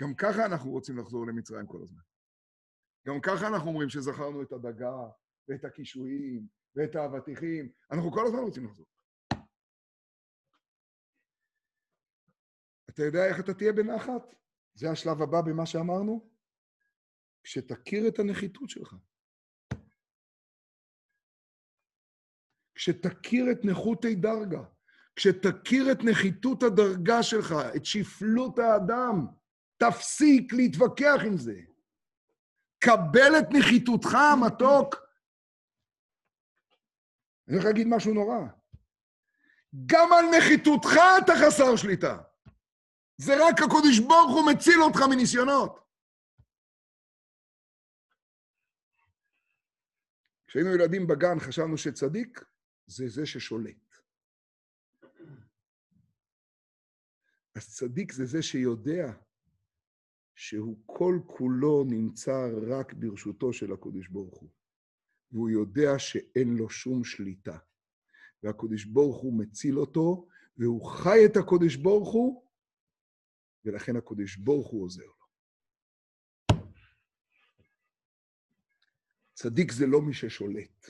גם ככה אנחנו רוצים לחזור למצרים כל הזמן. גם ככה אנחנו אומרים שזכרנו את הדגה, ואת הקישואים, ואת האבטיחים. אנחנו כל הזמן רוצים לחזור. אתה יודע איך אתה תהיה בנחת? זה השלב הבא במה שאמרנו? כשתכיר את הנחיתות שלך. כשתכיר את נכותי דרגה. כשתכיר את נחיתות הדרגה שלך, את שפלות האדם, תפסיק להתווכח עם זה. קבל את נחיתותך, מתוק. אני הולך להגיד משהו נורא. גם על נחיתותך אתה חסר שליטה. זה רק הקודש ברוך הוא מציל אותך מניסיונות. כשהיינו ילדים בגן חשבנו שצדיק זה זה ששולט. אז צדיק זה זה שיודע שהוא כל כולו נמצא רק ברשותו של הקודש ברוך הוא. והוא יודע שאין לו שום שליטה. והקודש ברוך הוא מציל אותו, והוא חי את הקודש ברוך הוא, ולכן הקודש ברוך הוא עוזר לו. צדיק זה לא מי ששולט.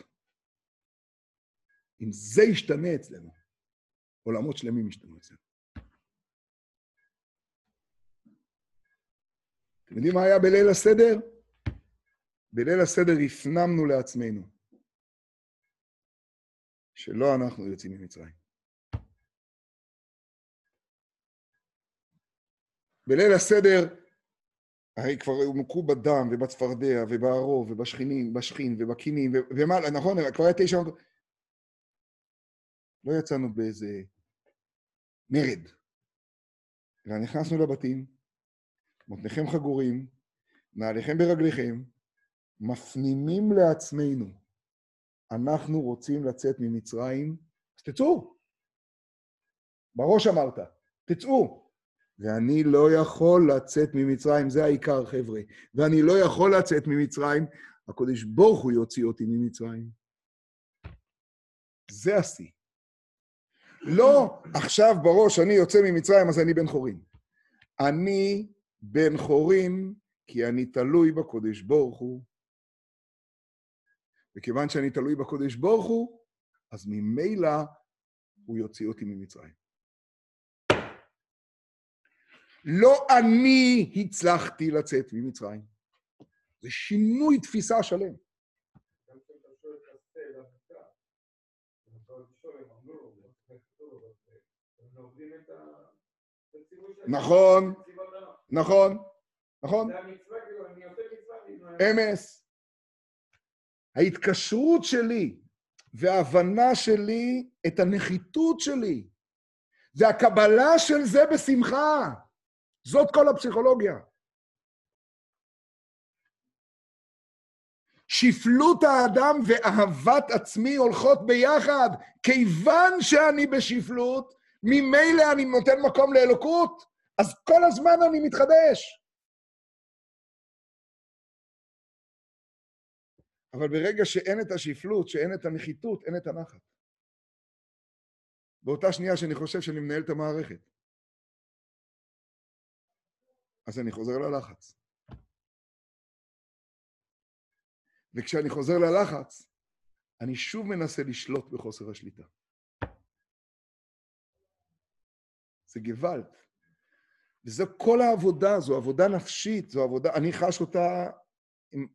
אם זה ישתנה אצלנו, עולמות שלמים השתנו אצלנו. אתם יודעים מה היה בליל הסדר? בליל הסדר הפנמנו לעצמנו שלא אנחנו יוצאים ממצרים. בליל הסדר, הרי כבר הומקו בדם ובצפרדע ובערוב ובשכינים, בשכין ובקינים, ומה, נכון, כבר היה תשע... לא יצאנו באיזה מרד, אלא נכנסנו לבתים, מותניכם חגורים, נעליכם ברגליכם, מפנימים לעצמנו, אנחנו רוצים לצאת ממצרים, אז תצאו. בראש אמרת, תצאו. ואני לא יכול לצאת ממצרים, זה העיקר, חבר'ה. ואני לא יכול לצאת ממצרים, הקודש ברוך הוא יוציא אותי ממצרים. זה השיא. לא עכשיו בראש אני יוצא ממצרים, אז אני בן חורין. אני בן חורין כי אני תלוי בקודש ברוך הוא. וכיוון שאני תלוי בקודש ברוך הוא, אז ממילא הוא יוציא אותי ממצרים. לא אני הצלחתי לצאת ממצרים. זה שינוי תפיסה שלם. נכון, נכון, נכון. אמס. ההתקשרות שלי וההבנה שלי את הנחיתות שלי והקבלה של זה בשמחה. זאת כל הפסיכולוגיה. שפלות האדם ואהבת עצמי הולכות ביחד. כיוון שאני בשפלות, ממילא אני נותן מקום לאלוקות, אז כל הזמן אני מתחדש. אבל ברגע שאין את השפלות, שאין את הנחיתות, אין את הנחת. באותה שנייה שאני חושב שאני מנהל את המערכת. אז אני חוזר ללחץ. וכשאני חוזר ללחץ, אני שוב מנסה לשלוט בחוסר השליטה. זה גוואלד. וזו כל העבודה, זו עבודה נפשית, זו עבודה, אני חש אותה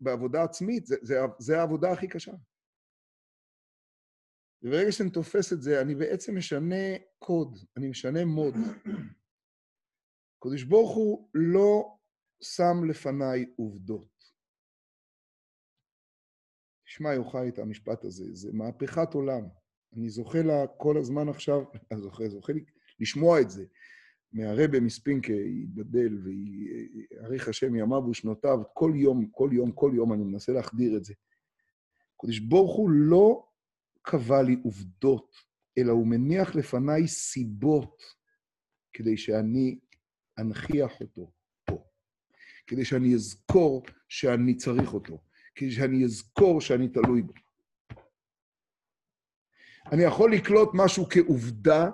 בעבודה עצמית, זה העבודה הכי קשה. וברגע שאני תופס את זה, אני בעצם משנה קוד, אני משנה מוד. הקדוש ברוך הוא לא שם לפניי עובדות. תשמע, יוחאי, את המשפט הזה, זה מהפכת עולם. אני זוכה לה כל הזמן עכשיו, אני זוכה, זוכה לשמוע את זה. מהרבה מספינקה, ייבדל ויאריך השם ימיו ושנותיו, כל יום, כל יום, כל יום אני מנסה להחדיר את זה. הקדוש ברוך הוא לא קבע לי עובדות, אלא הוא מניח לפניי סיבות כדי שאני אנכיח אותו פה, כדי שאני אזכור שאני צריך אותו, כדי שאני אזכור שאני תלוי בו. אני יכול לקלוט משהו כעובדה,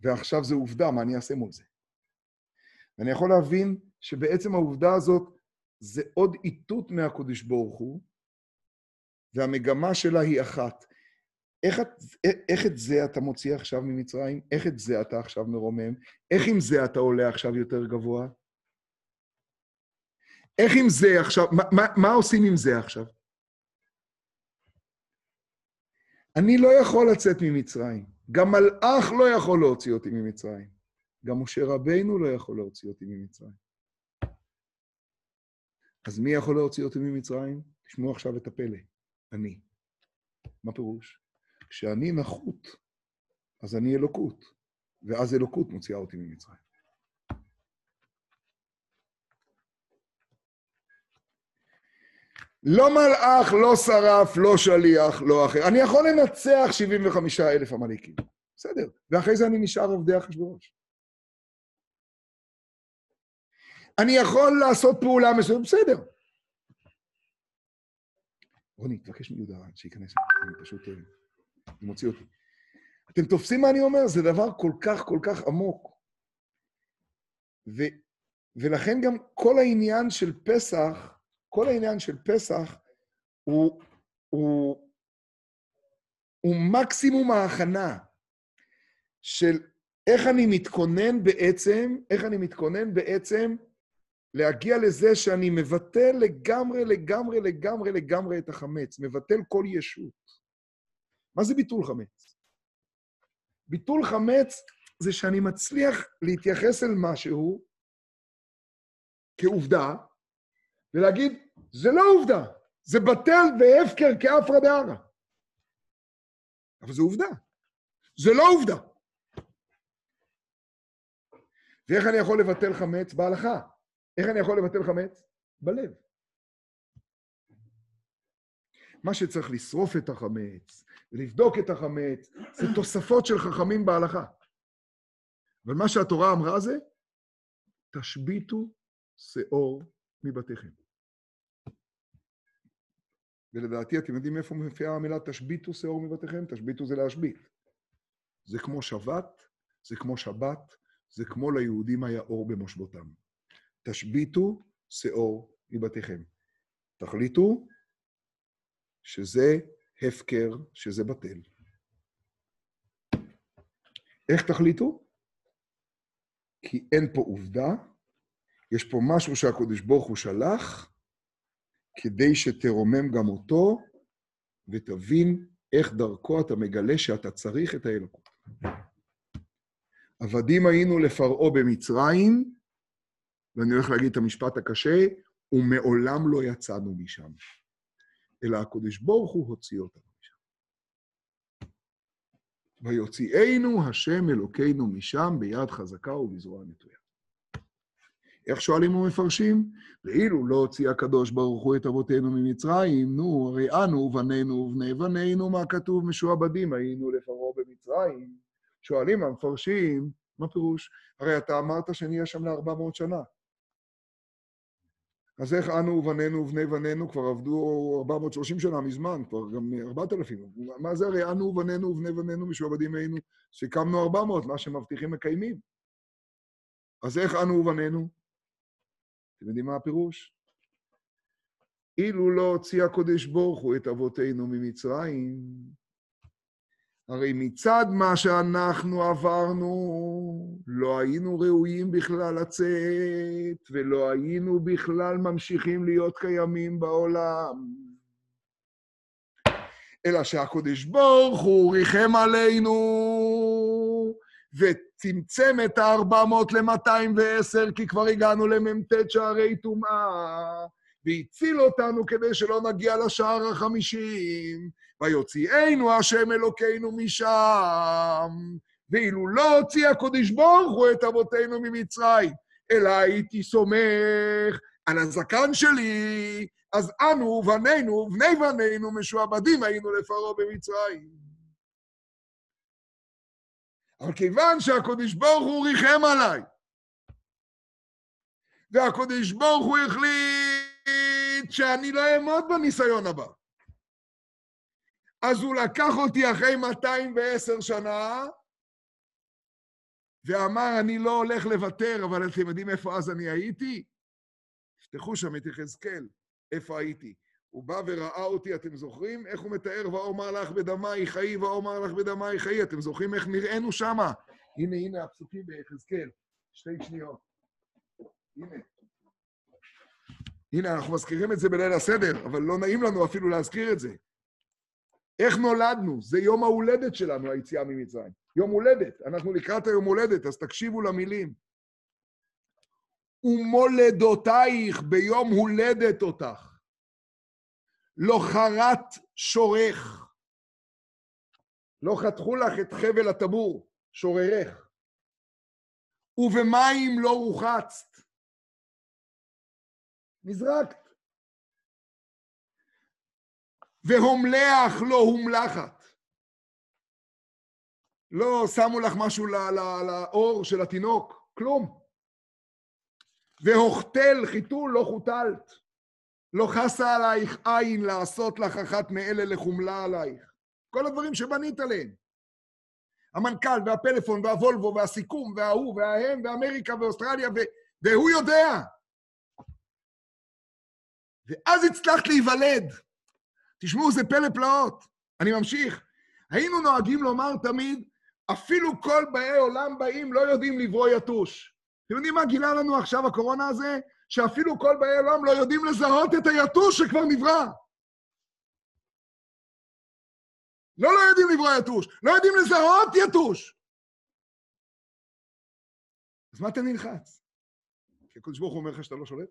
ועכשיו זו עובדה, מה אני אעשה מול זה? ואני יכול להבין שבעצם העובדה הזאת זה עוד איתות מהקודש ברוך הוא, והמגמה שלה היא אחת. איך, את, איך את זה אתה מוציא עכשיו ממצרים? איך את זה אתה עכשיו מרומם? איך עם זה אתה עולה עכשיו יותר גבוה? איך עם זה עכשיו, מה, מה, מה עושים עם זה עכשיו? אני לא יכול לצאת ממצרים. גם מלאך לא יכול להוציא אותי ממצרים. גם משה רבינו לא יכול להוציא אותי ממצרים. אז מי יכול להוציא אותי ממצרים? תשמעו עכשיו את הפלא. אני. מה פירוש? כשאני נחות, אז אני אלוקות, ואז אלוקות מוציאה אותי ממצרים. לא מלאך, לא שרף, לא שליח, לא אחר. אני יכול לנצח 75 אלף עמליקים, בסדר. ואחרי זה אני נשאר עובדי אחשוורוש. אני יכול לעשות פעולה מסוימת, בסדר. רוני, תבקש מיהודה שייכנס, אני פשוט... אה, אני מוציא אותי. אתם תופסים מה אני אומר? זה דבר כל כך כל כך עמוק. ו, ולכן גם כל העניין של פסח, כל העניין של פסח הוא, הוא, הוא מקסימום ההכנה. של איך אני מתכונן בעצם, איך אני מתכונן בעצם להגיע לזה שאני מבטל לגמרי, לגמרי, לגמרי, לגמרי את החמץ, מבטל כל ישות. מה זה ביטול חמץ? ביטול חמץ זה שאני מצליח להתייחס אל משהו כעובדה, ולהגיד, זה לא עובדה, זה בטל והפקר כאפרא דארא. אבל זו עובדה. זה לא עובדה. ואיך אני יכול לבטל חמץ? בהלכה. איך אני יכול לבטל חמץ? בלב. מה שצריך לשרוף את החמץ ולבדוק את החמץ, זה תוספות של חכמים בהלכה. אבל מה שהתורה אמרה זה, תשביתו שאור מבתיכם. ולדעתי, אתם יודעים איפה מופיעה המילה תשביתו שאור מבתיכם? תשביתו זה להשבית. זה כמו שבת, זה כמו שבת, זה כמו ליהודים היה אור במושבותם. תשביתו שאור מבתיכם. תחליטו שזה הפקר, שזה בטל. איך תחליטו? כי אין פה עובדה, יש פה משהו שהקדוש ברוך הוא שלח, כדי שתרומם גם אותו, ותבין איך דרכו אתה מגלה שאתה צריך את האלוקות. עבדים היינו לפרעה במצרים, ואני הולך להגיד את המשפט הקשה, ומעולם לא יצאנו משם. אלא הקדוש ברוך הוא הוציא אותנו משם. ויוציאנו השם אלוקינו משם ביד חזקה ובזרוע נטויה. איך שואלים ומפרשים? ואילו לא הוציא הקדוש ברוך הוא את אבותינו ממצרים, נו, הרי אנו ובנינו ובני בנינו, מה כתוב? משועבדים היינו לפרעה במצרים. שואלים המפרשים, מה פירוש? הרי אתה אמרת שנהיה שם לארבע מאות שנה. אז איך אנו ובנינו ובני בנינו כבר עבדו 430 שנה מזמן, כבר גם 4,000. מה זה הרי אנו ובנינו ובני בנינו משועבדים היינו? סיכמנו 400, מה שמבטיחים מקיימים. אז איך אנו ובנינו? אתם יודעים מה הפירוש? אילו לא הוציא הקודש ברוך הוא את אבותינו ממצרים, הרי מצד מה שאנחנו עברנו, לא היינו ראויים בכלל לצאת, ולא היינו בכלל ממשיכים להיות קיימים בעולם. אלא שהקודש ברוך הוא ריחם עלינו, וצמצם את ה-400 ל-210, כי כבר הגענו למ"ט שערי טומאה, והציל אותנו כדי שלא נגיע לשער החמישים. ויוציאנו השם אלוקינו משם. ואילו לא הוציא הקודש ברוך הוא את אבותינו ממצרים, אלא הייתי סומך על הזקן שלי, אז אנו, בנינו, בני בנינו, משועבדים היינו לפרעה במצרים. אבל כיוון שהקודש ברוך הוא ריחם עליי, והקודש ברוך הוא החליט שאני לא אעמוד בניסיון הבא, אז הוא לקח אותי אחרי 210 שנה, ואמר, אני לא הולך לוותר, אבל אתם יודעים איפה אז אני הייתי? תפתחו שם את יחזקאל, איפה הייתי. הוא בא וראה אותי, אתם זוכרים? איך הוא מתאר, ואומר לך בדמי חיי, ואומר לך בדמי חיי. אתם זוכרים איך נראינו שמה? הנה, הנה הפסוקים ביחזקאל. שתי שניות. הנה. הנה, אנחנו מזכירים את זה בליל הסדר, אבל לא נעים לנו אפילו להזכיר את זה. איך נולדנו? זה יום ההולדת שלנו, היציאה ממצרים. יום הולדת. אנחנו לקראת היום הולדת, אז תקשיבו למילים. ומולדותייך ביום הולדת אותך. לא חרת שורך. לא חתכו לך את חבל הטבור, שוררך. ובמים לא רוחצת. נזרקת. והומלח לא הומלחת. לא שמו לך משהו לאור של התינוק, כלום. והוכתל חיתול לא חוטלת. לא חסה עלייך עין לעשות לך אחת מאלה לחומלה עלייך. כל הדברים שבנית עליהם. המנכ"ל והפלאפון והוולבו והסיכום וההוא וההם ואמריקה ואוסטרליה ו... והוא יודע. ואז הצלחת להיוולד. תשמעו, זה פלא פלאות. אני ממשיך. היינו נוהגים לומר תמיד, אפילו כל באי עולם באים לא יודעים לברוא יתוש. אתם יודעים מה גילה לנו עכשיו הקורונה הזה? שאפילו כל באי עולם לא יודעים לזהות את היתוש שכבר נברא. לא לא יודעים לברוא יתוש, לא יודעים לזהות יתוש. אז מה אתה נלחץ? כי הקדוש ברוך הוא אומר לך שאתה לא שולט?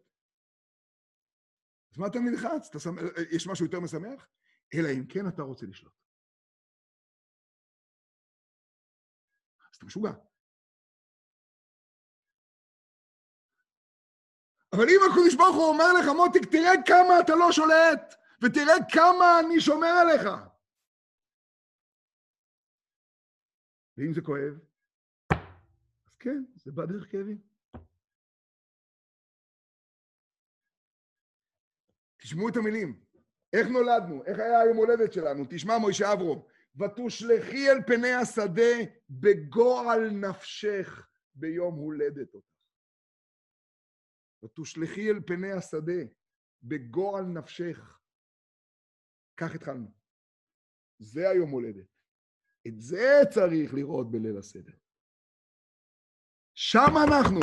אז מה אתה נלחץ? אתה שמח, יש משהו יותר משמח? אלא אם כן אתה רוצה לשלוט. אז אתה משוגע. אבל אם הקדוש ברוך הוא אומר לך, מותיק, תראה כמה אתה לא שולט, ותראה כמה אני שומר עליך. ואם זה כואב, אז כן, זה בא דרך כאבים. תשמעו את המילים. איך נולדנו? איך היה היום הולדת שלנו? תשמע, מוישה אברום. ותושלכי אל פני השדה בגועל נפשך ביום הולדת אותך. ותושלכי אל פני השדה בגועל נפשך. כך התחלנו. זה היום הולדת. את זה צריך לראות בליל הסדר. שם אנחנו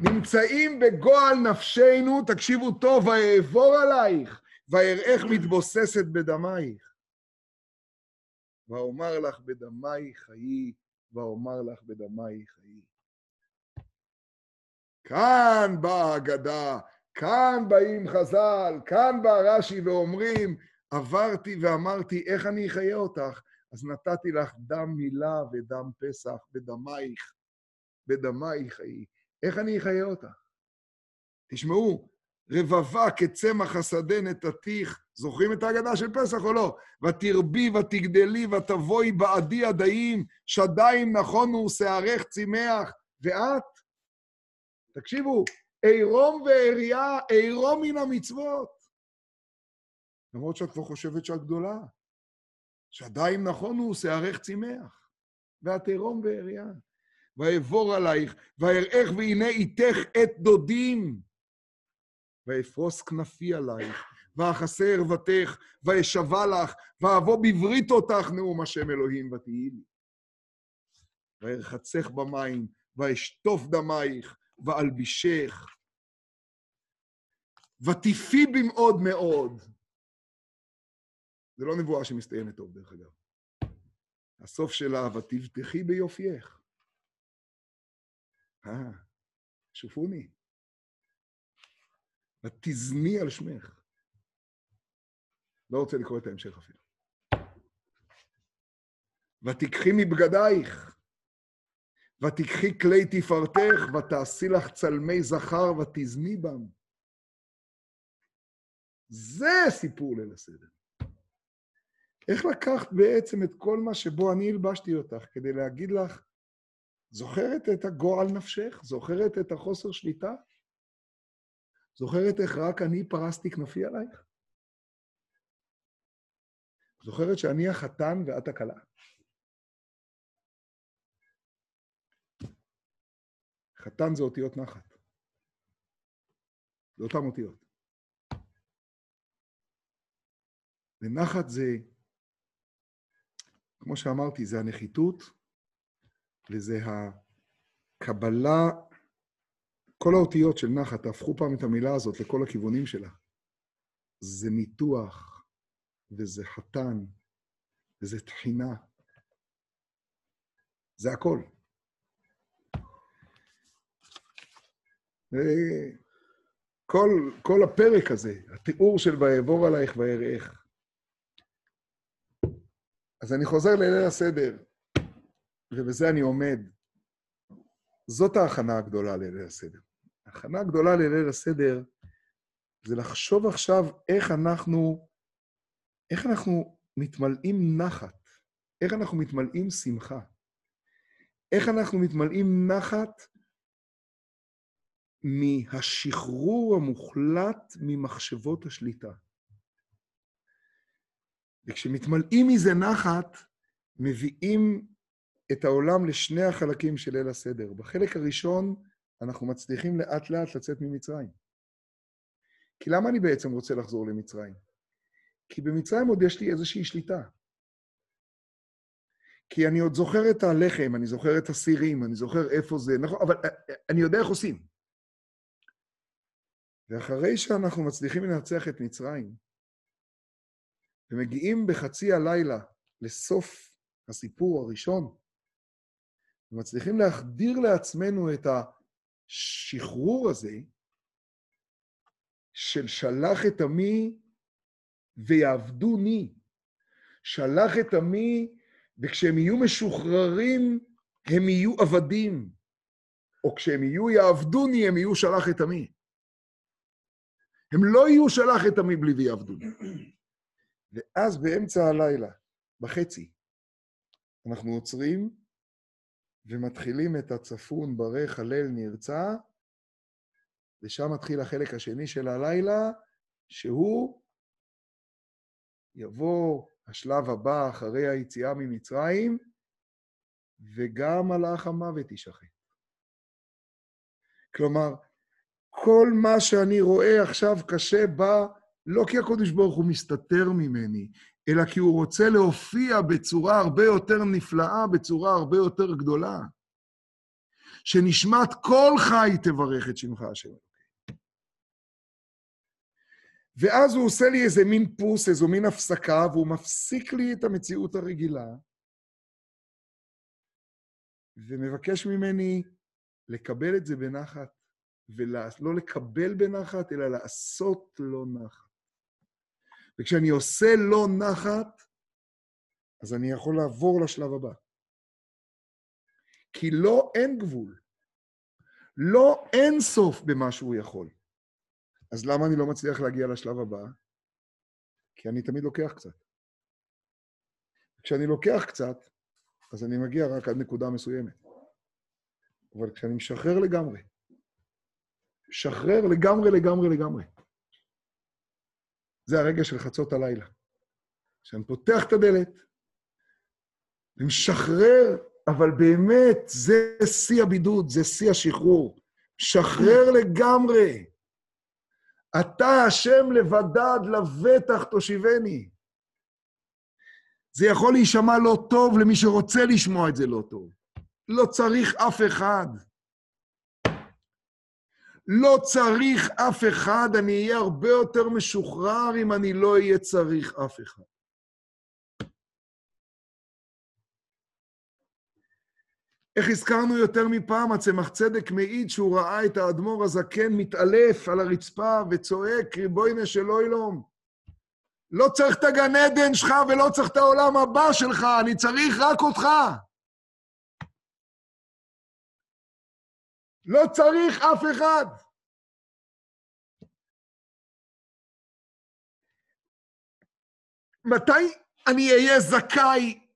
נמצאים בגועל נפשנו, תקשיבו טוב, ואעבור עלייך, ואראך מתבוססת בדמייך. ואומר לך בדמייך חיי, ואומר לך בדמייך חיי. כאן באה האגדה, כאן באים חז"ל, כאן בא רש"י ואומרים, עברתי ואמרתי, איך אני אחיה אותך? אז נתתי לך דם מילה ודם פסח בדמייך, בדמייך חיי. איך אני אחיה אותך? תשמעו, רבבה כצמח השדה נתתיך, זוכרים את ההגדה של פסח או לא? ותרבי ותגדלי ותבואי בעדי הדאים, שדיים נכונו, שערך צימח, ואת? תקשיבו, עירום ועריה, עירום מן המצוות. למרות שאת כבר חושבת שאת גדולה. שדיים נכונו, שערך צימח, ואת עירום ועריה. ואעבור עלייך, ואראך והנה איתך את דודים. ואפרוס כנפי עלייך, ואכסה ערוותך, ואשבה לך, ואבוא בברית אותך נאום השם אלוהים ותהי לי. וארחצך במים, ואשטוף דמייך, ואלבישך. ותפי במאוד מאוד. זה לא נבואה שמסתיימת טוב, דרך אגב. הסוף שלה, ותבטחי ביופייך. אה, שופוני. ותזני על שמך. לא רוצה לקרוא את ההמשך אפילו. ותיקחי מבגדייך, ותיקחי כלי תפארתך, ותעשי לך צלמי זכר, ותזני בם. זה סיפור ליל הסדר. איך לקחת בעצם את כל מה שבו אני הלבשתי אותך כדי להגיד לך, זוכרת את הגועל נפשך? זוכרת את החוסר שליטה? זוכרת איך רק אני פרסתי כנפי עלייך? זוכרת שאני החתן ואת הכלה? חתן זה אותיות נחת. זה אותן אותיות. ונחת זה, כמו שאמרתי, זה הנחיתות וזה הקבלה כל האותיות של נחת, תהפכו פעם את המילה הזאת לכל הכיוונים שלה. זה ניתוח, וזה חתן, וזה תחינה. זה הכל. כל, כל הפרק הזה, התיאור של ויעבור עלייך ויראך. אז אני חוזר לליל הסדר, ובזה אני עומד. זאת ההכנה הגדולה לליל הסדר. ההכנה הגדולה לליל הסדר זה לחשוב עכשיו איך אנחנו, איך אנחנו מתמלאים נחת, איך אנחנו מתמלאים שמחה, איך אנחנו מתמלאים נחת מהשחרור המוחלט ממחשבות השליטה. וכשמתמלאים מזה נחת, מביאים את העולם לשני החלקים של ליל הסדר. בחלק הראשון, אנחנו מצליחים לאט לאט לצאת ממצרים. כי למה אני בעצם רוצה לחזור למצרים? כי במצרים עוד יש לי איזושהי שליטה. כי אני עוד זוכר את הלחם, אני זוכר את הסירים, אני זוכר איפה זה, נכון, אבל אני יודע איך עושים. ואחרי שאנחנו מצליחים לנצח את מצרים, ומגיעים בחצי הלילה לסוף הסיפור הראשון, ומצליחים להחדיר לעצמנו את השחרור הזה של שלח את עמי ויעבדוני. שלח את עמי, וכשהם יהיו משוחררים, הם יהיו עבדים. או כשהם יהיו יעבדוני, הם יהיו שלח את עמי. הם לא יהיו שלח את עמי בלי ויעבדוני. ואז באמצע הלילה, בחצי, אנחנו עוצרים ומתחילים את הצפון ברך הלל נרצע, ושם מתחיל החלק השני של הלילה, שהוא יבוא השלב הבא אחרי היציאה ממצרים, וגם מלאך המוות יישחט. כלומר, כל מה שאני רואה עכשיו קשה בא לא כי הקדוש ברוך הוא מסתתר ממני, אלא כי הוא רוצה להופיע בצורה הרבה יותר נפלאה, בצורה הרבה יותר גדולה. שנשמת כל חי תברך את שמך השם. ואז הוא עושה לי איזה מין פוס, איזו מין הפסקה, והוא מפסיק לי את המציאות הרגילה, ומבקש ממני לקבל את זה בנחת, ולא לקבל בנחת, אלא לעשות לא נחת. וכשאני עושה לא נחת, אז אני יכול לעבור לשלב הבא. כי לא אין גבול. לא אין סוף במה שהוא יכול. אז למה אני לא מצליח להגיע לשלב הבא? כי אני תמיד לוקח קצת. כשאני לוקח קצת, אז אני מגיע רק עד נקודה מסוימת. אבל כשאני משחרר לגמרי, משחרר לגמרי, לגמרי, לגמרי, זה הרגע של חצות הלילה. כשאני פותח את הדלת, ומשחרר, אבל באמת, זה שיא הבידוד, זה שיא השחרור. שחרר לגמרי. אתה השם לבדד לבטח תושיבני. זה יכול להישמע לא טוב למי שרוצה לשמוע את זה לא טוב. לא צריך אף אחד. לא צריך אף אחד, אני אהיה הרבה יותר משוחרר אם אני לא אהיה צריך אף אחד. איך הזכרנו יותר מפעם, הצמח צדק מעיד שהוא ראה את האדמו"ר הזקן מתעלף על הרצפה וצועק, ריבוינה של אוילום. לא צריך את הגן עדן שלך ולא צריך את העולם הבא שלך, אני צריך רק אותך. לא צריך אף אחד. מתי אני אהיה זכאי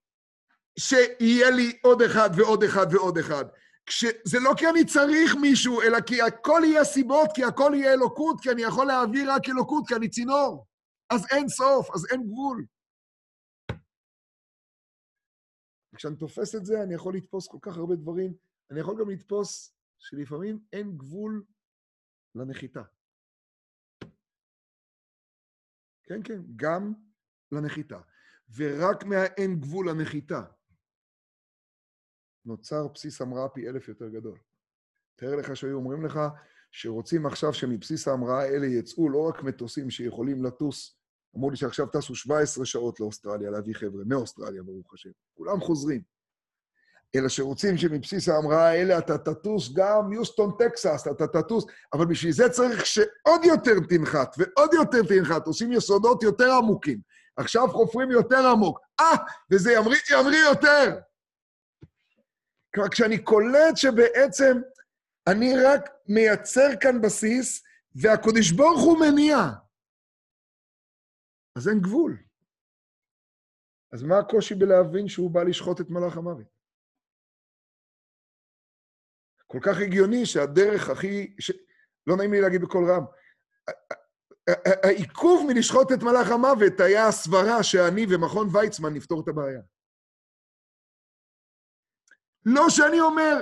שיהיה לי עוד אחד ועוד אחד ועוד אחד? כש... זה לא כי אני צריך מישהו, אלא כי הכל יהיה סיבות, כי הכל יהיה אלוקות, כי אני יכול להעביר רק אלוקות, כי אני צינור. אז אין סוף, אז אין גבול. כשאני תופס את זה, אני יכול לתפוס כל כך הרבה דברים. אני יכול גם לתפוס שלפעמים אין גבול לנחיתה. כן, כן, גם לנחיתה. ורק מהאין גבול לנחיתה נוצר בסיס המראה פי אלף יותר גדול. תאר לך שהיו אומרים לך שרוצים עכשיו שמבסיס ההמראה האלה יצאו לא רק מטוסים שיכולים לטוס, אמרו לי שעכשיו טסו 17 שעות לאוסטרליה להביא חבר'ה, מאוסטרליה ברוך השם, כולם חוזרים. אלא שרוצים שמבסיס ההמראה האלה אתה תטוס גם יוסטון, טקסס, אתה תטוס, אבל בשביל זה צריך שעוד יותר תנחת ועוד יותר תנחת, עושים יסודות יותר עמוקים. עכשיו חופרים יותר עמוק. אה, וזה ימריא, ימריא יותר. כלומר, כשאני קולט שבעצם אני רק מייצר כאן בסיס, והקודש ברוך הוא מניע, אז אין גבול. אז מה הקושי בלהבין שהוא בא לשחוט את מלאך המוות? כל כך הגיוני שהדרך הכי... ש... לא נעים לי להגיד בקול רם. העיכוב מלשחוט את מלאך המוות היה הסברה שאני ומכון ויצמן נפתור את הבעיה. לא שאני אומר,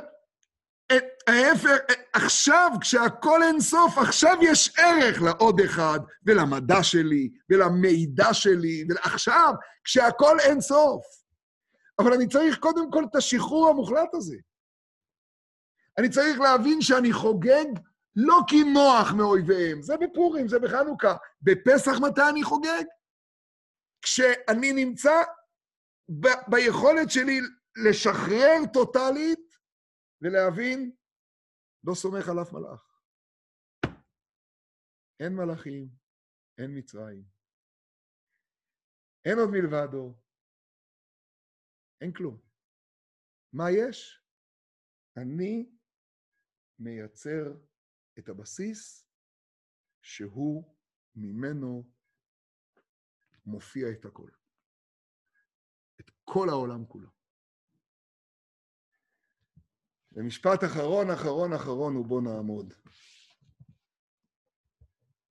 ההפך, עכשיו, כשהכול אין סוף, עכשיו יש ערך לעוד אחד, ולמדע שלי, ולמידע שלי, ועכשיו, כשהכול אין סוף. אבל אני צריך קודם כל את השחרור המוחלט הזה. אני צריך להבין שאני חוגג לא כי נוח מאויביהם, זה בפורים, זה בחנוכה. בפסח מתי אני חוגג? כשאני נמצא ב- ביכולת שלי לשחרר טוטאלית ולהבין, לא סומך על אף מלאך. אין מלאכים, אין מצרים, אין עוד מלבדו, אין כלום. מה יש? אני מייצר את הבסיס שהוא ממנו מופיע את הכל. את כל העולם כולו. ומשפט אחרון, אחרון, אחרון, ובו נעמוד.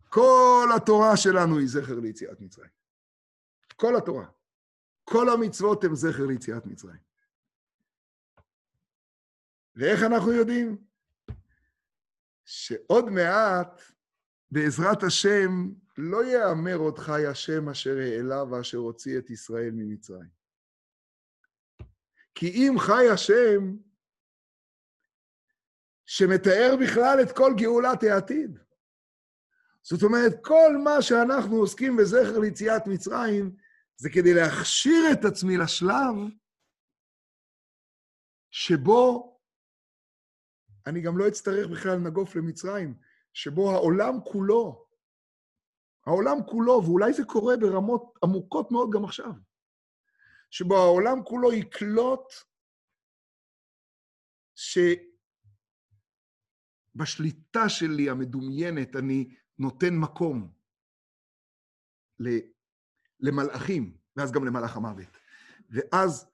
כל התורה שלנו היא זכר ליציאת מצרים. כל התורה. כל המצוות הן זכר ליציאת מצרים. ואיך אנחנו יודעים? שעוד מעט, בעזרת השם, לא יאמר עוד חי השם אשר העלה ואשר הוציא את ישראל ממצרים. כי אם חי השם, שמתאר בכלל את כל גאולת העתיד. זאת אומרת, כל מה שאנחנו עוסקים בזכר ליציאת מצרים, זה כדי להכשיר את עצמי לשלב שבו אני גם לא אצטרך בכלל לנגוף למצרים, שבו העולם כולו, העולם כולו, ואולי זה קורה ברמות עמוקות מאוד גם עכשיו, שבו העולם כולו יקלוט שבשליטה שלי המדומיינת אני נותן מקום למלאכים, ואז גם למלאך המוות. ואז,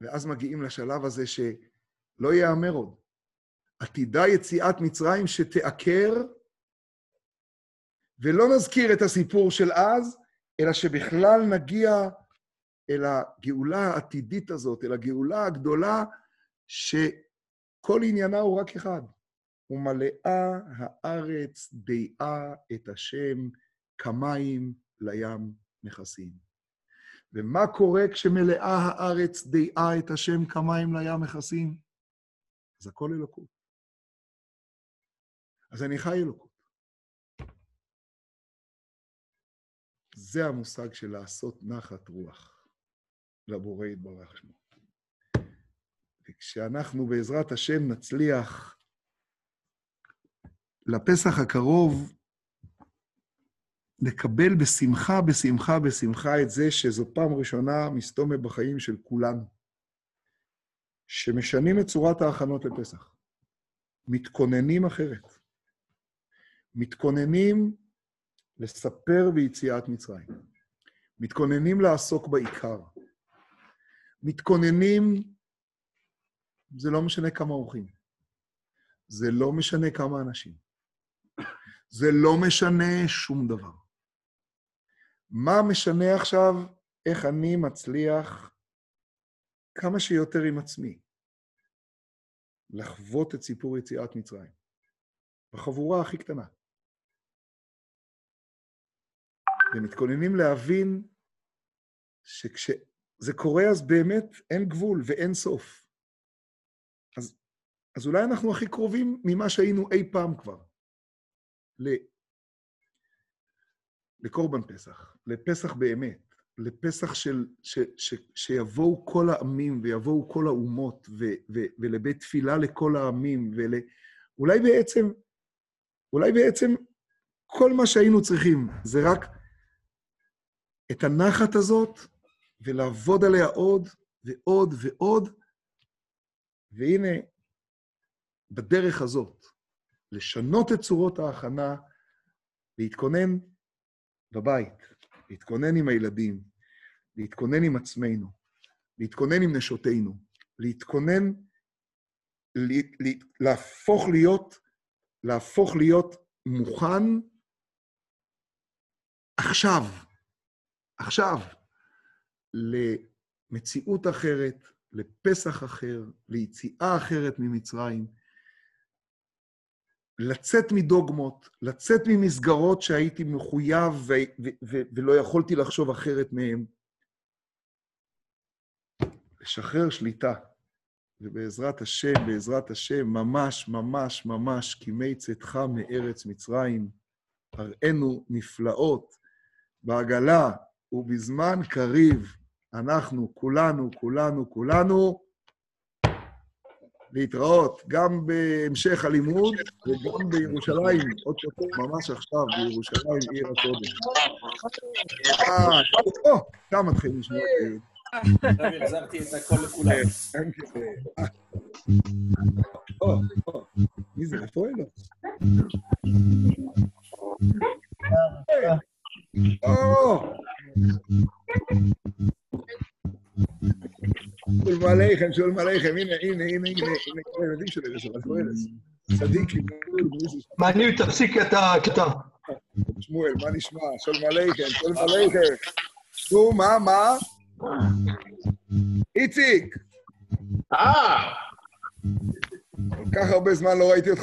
ואז מגיעים לשלב הזה שלא ייאמר עוד. עתידה יציאת מצרים שתעקר, ולא נזכיר את הסיפור של אז, אלא שבכלל נגיע אל הגאולה העתידית הזאת, אל הגאולה הגדולה, שכל עניינה הוא רק אחד. ומלאה הארץ דעה את השם כמים לים מכסים. ומה קורה כשמלאה הארץ דעה את השם כמים לים מכסים? אז הכל אלוקות. אז אני חי אלוקות. זה המושג של לעשות נחת רוח לבורא יתברך שמו. וכשאנחנו בעזרת השם נצליח לפסח הקרוב לקבל בשמחה, בשמחה, בשמחה את זה שזו פעם ראשונה מסתומה בחיים של כולנו, שמשנים את צורת ההכנות לפסח, מתכוננים אחרת. מתכוננים לספר ביציאת מצרים. מתכוננים לעסוק בעיקר. מתכוננים, זה לא משנה כמה אורחים. זה לא משנה כמה אנשים. זה לא משנה שום דבר. מה משנה עכשיו איך אני מצליח כמה שיותר עם עצמי לחוות את סיפור יציאת מצרים, בחבורה הכי קטנה. ומתכוננים להבין שכשזה קורה אז באמת אין גבול ואין סוף. אז, אז אולי אנחנו הכי קרובים ממה שהיינו אי פעם כבר. ל... לקורבן פסח, לפסח באמת, לפסח של, ש, ש, שיבואו כל העמים ויבואו כל האומות ו, ו, ולבית תפילה לכל העמים ול... בעצם, אולי בעצם כל מה שהיינו צריכים זה רק את הנחת הזאת ולעבוד עליה עוד ועוד ועוד, והנה, בדרך הזאת, לשנות את צורות ההכנה, להתכונן בבית, להתכונן עם הילדים, להתכונן עם עצמנו, להתכונן עם נשותינו, להתכונן, להפוך להיות, להפוך להיות מוכן עכשיו. עכשיו למציאות אחרת, לפסח אחר, ליציאה אחרת ממצרים, לצאת מדוגמות, לצאת ממסגרות שהייתי מחויב ו- ו- ו- ולא יכולתי לחשוב אחרת מהן. לשחרר שליטה. ובעזרת השם, בעזרת השם, ממש, ממש, ממש, כימי צאתך מארץ מצרים, הראינו נפלאות בעגלה ובזמן קריב, אנחנו, כולנו, כולנו, כולנו, להתראות גם בהמשך הלימוד וגם בירושלים, עוד יותר, ממש עכשיו, בירושלים, עיר הקודש. אה, או, שם מתחילים לשמוע את זה. החזרתי את הכל לכולם. כן, כן. מי זה? איפה אלו? או! שולם עליכם, שולם עליכם, הנה, הנה, הנה, הנה, הנה, כל הילדים של ארץ, אבל פועלס. צדיקים, מעניין, תפסיק את הקטע. שמואל, מה נשמע? שולם עליכם, שולם עליכם. נו, מה, מה? איציק! אה! כל כך הרבה זמן לא ראיתי אותך